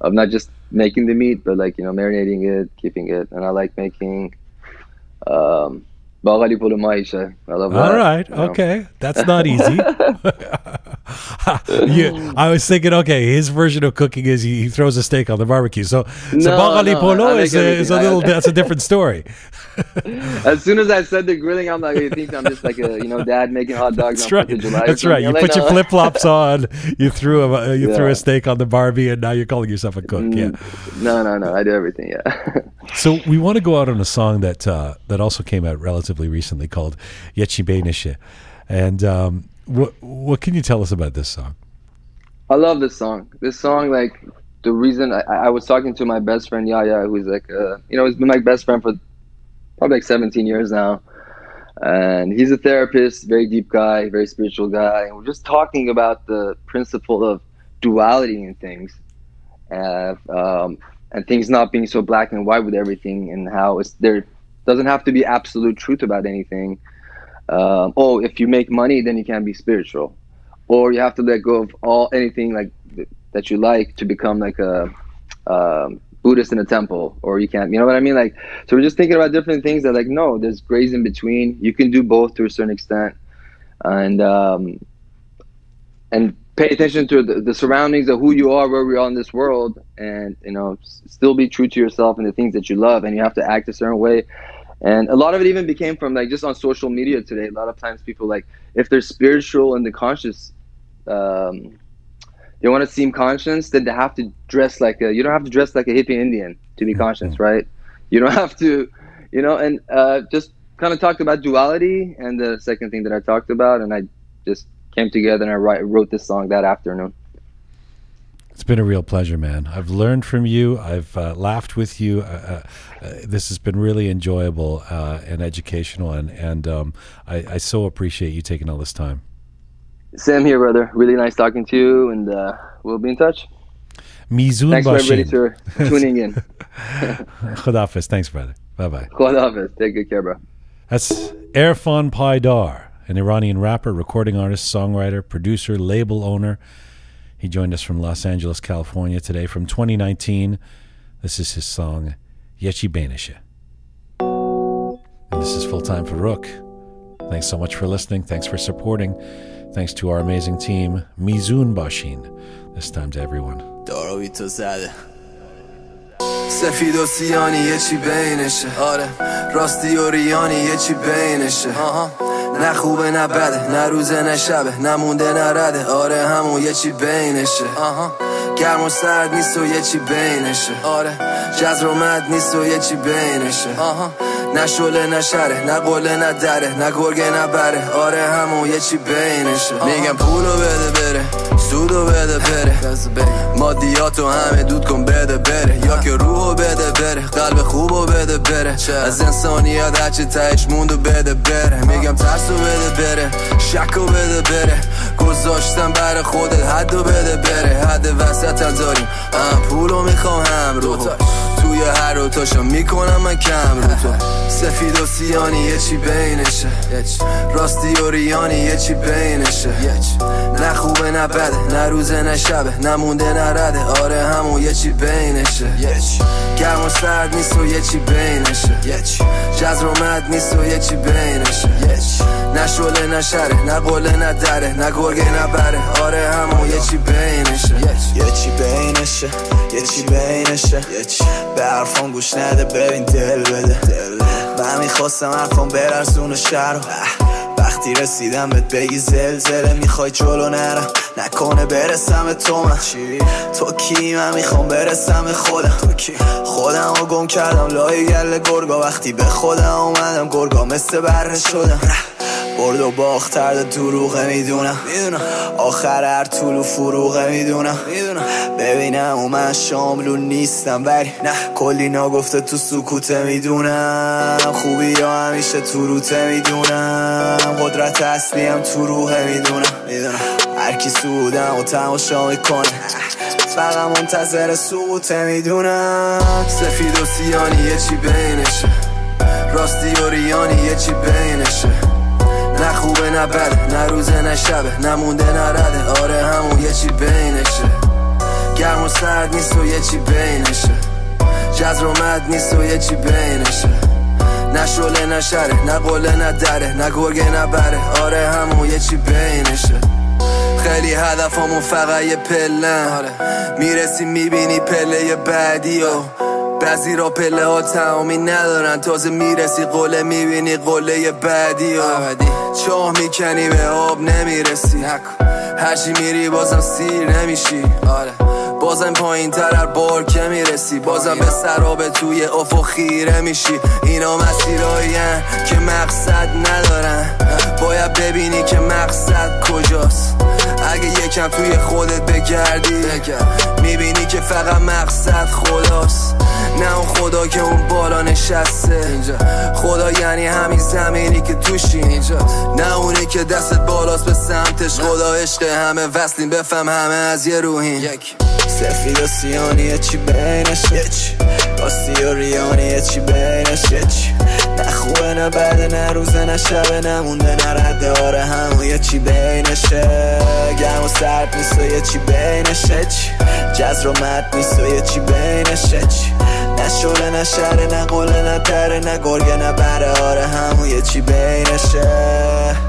Speaker 4: of not just making the meat, but like you know marinating it, keeping it, and I like making um, all that.
Speaker 1: All right. Okay. That's not easy. you, I was thinking, okay, his version of cooking is he, he throws a steak on the barbecue. So, no, so no, Polo is, a, is a little, that's a different story.
Speaker 4: as soon as I said the grilling, I'm like, you think I'm just like a, you know, dad making hot dogs
Speaker 1: that's right. That's right. You put your flip flops on, you threw a, uh, you yeah. threw a steak on the barbie and now you're calling yourself a cook. Mm. Yeah.
Speaker 4: No, no, no. I do everything. Yeah.
Speaker 1: so we want to go out on a song that, uh, that also came out relatively relatively recently called Yechi And um, what what can you tell us about this song?
Speaker 4: I love this song. This song, like the reason I, I was talking to my best friend Yaya, who's like, uh, you know, he's been my best friend for probably like 17 years now, and he's a therapist, very deep guy, very spiritual guy, and we're just talking about the principle of duality in things, and um, and things not being so black and white with everything, and how it's there doesn't have to be absolute truth about anything. Um, oh, if you make money, then you can't be spiritual, or you have to let go of all anything like that you like to become like a um, Buddhist in a temple, or you can't. You know what I mean? Like, so we're just thinking about different things that like no, there's grays in between. You can do both to a certain extent, and um, and pay attention to the, the, surroundings of who you are, where we are in this world, and you know, still be true to yourself and the things that you love, and you have to act a certain way and a lot of it even became from like just on social media today. A lot of times people like if they're spiritual and the conscious um, they want to seem conscious then they have to dress like a you don't have to dress like a hippie indian to be conscious mm-hmm. right? You don't have to you know and uh, just kind of talked about duality and the second thing that i talked about and i just came together and i write, wrote this song that afternoon
Speaker 1: it's been a real pleasure, man. I've learned from you. I've uh, laughed with you. Uh, uh, uh this has been really enjoyable uh, and educational, and and um, I, I, so appreciate you taking all this time.
Speaker 4: Sam here, brother. Really nice talking to you, and uh, we'll be in touch.
Speaker 1: Mizun
Speaker 4: Thanks for everybody for tuning in.
Speaker 1: Khodafis. Thanks, brother. Bye bye.
Speaker 4: Khodafis. Take good care, bro.
Speaker 1: That's Erfan Paydar, an Iranian rapper, recording artist, songwriter, producer, label owner he joined us from Los Angeles, California today from 2019. This is his song, Yechi Benisha. And this is Full Time for Rook. Thanks so much for listening. Thanks for supporting. Thanks to our amazing team, Mizun Bashin. This time to everyone.
Speaker 3: سفید و سیانی یه چی بینشه آره راستی و ریانی یه چی بینشه آها نه خوبه نه بده نه روزه نه شبه نمونده نه رده. آره همون یه چی بینشه. آها. گرم و سرد نیست و یه چی بینشه. آره. جزر و مد نیست و یه چی بینشه. آها. نه شله نه شره نه قله نه دره نه گرگه نه بره. آره همون یه چی بینشه. میگم پولو بده بره سودو بده بره. مادیاتو همه دود کن بده بره. یا که روحو بده بره قلب خوبو بده بره. از انسانیت هرچی تایش موندو بده بره. میگم ترسو بده بره شکو بده بره. گذاشتم بر خودت حدو بده بره. حد وسط داریم. هم پولو می‌خوام هم رو توی هر رو تاشو می‌کنم من کم رو تو. سفید و سیانی یه چی بینشه. راستی و ریانی یه چی بینشه. نه خوبه نه بده نه روزه نه شبه. نمونده نه رده. آره همون یه چی بینشه. گرم و سرد نیست و یه چی بینشه. جزر و مد نیست و یه چی بینشه. نه شله نه شره نه قله نه دره نه گرگه نه بره. آره همون یه چی بینشه.
Speaker 5: یه چی بینشه یه چی بینشه. به حرفان گوش نده ببین دل بده. من می‌خواستم حرفان برسون شهر وقتی رسیدم بهت بگی زلزله می‌خوای جلو نرم. نکنه برسم به تو من. تو کی؟ من می‌خوام برسم به خودم. تو کی؟ خودم رو گم کردم لای گل گرگا. وقتی به خودم اومدم گرگا مثل بره شدم. برد و باخت ترد دروغه می‌دونم می‌دونم. آخر هر طول و فروغه می‌دونم. می‌دونم ببینم و من شاملو نیستم ولی نه کلی ناگفته تو سکوته می‌دونم. خوبی یا همیشه تو روته می‌دونم. قدرت اصلی هم تو روحه می‌دونم. می‌دونم هر کی سودم و تماشا می‌کنه. فقط منتظر سقوطه می‌دونم.
Speaker 3: سفید و سیانی یه چی بینشه. راستی و ریانی یه چی بینشه. نه خوبه نه بده نه روزه نه شبه نمونده نه رده. آره همون یه چی بینشه. گرم و سرد نیست و یه چی بینشه. جزر و مد نیست و یه چی بینشه. نه شله نه شره نه قله نه دره نه گرگه نه بره. آره همون یه چی بینشه. خیلی هدفمون فقط یه پلن آره. می‌رسی می‌بینی پله بعدی. و بعضی را پله ها تمامی ندارن. تازه می‌رسی قله می‌بینی قله بعدی و چاه می‌کنی به آب نمی‌رسی. هرچی میری بازم سیر نمیشی. آره. بازم پایین تر هر بار که می‌رسی. بازم به سرابه توی افق خیره میشی. اینا مسیرایی که مقصد ندارن. باید ببینی که مقصد کجاست. اگه یکم توی خودت بگردی می‌بینی که فقط مقصد خداست. نه اون خدا که اون بالا نشسته. خدا یعنی همین زمینی که توشی. نه اونی که دستت بالاست به سمتش. خدا عشق همه وصلیم. بفهم همه از یه روحین
Speaker 5: سفید و چی بینش. راستی و ریانی یه چی بینش. چی نه خوبه نه بده نه روزه نه شبه نمونده نه رده. آره همون یه چی بینشه. گرم و سرد نیست و یه چی بینشه چی؟ جزر و مد نیست و یه چی بینشه چی؟ نه شله نه شره نه قله نه تره نه گرگه نه بره آره همون یه چی بینشه.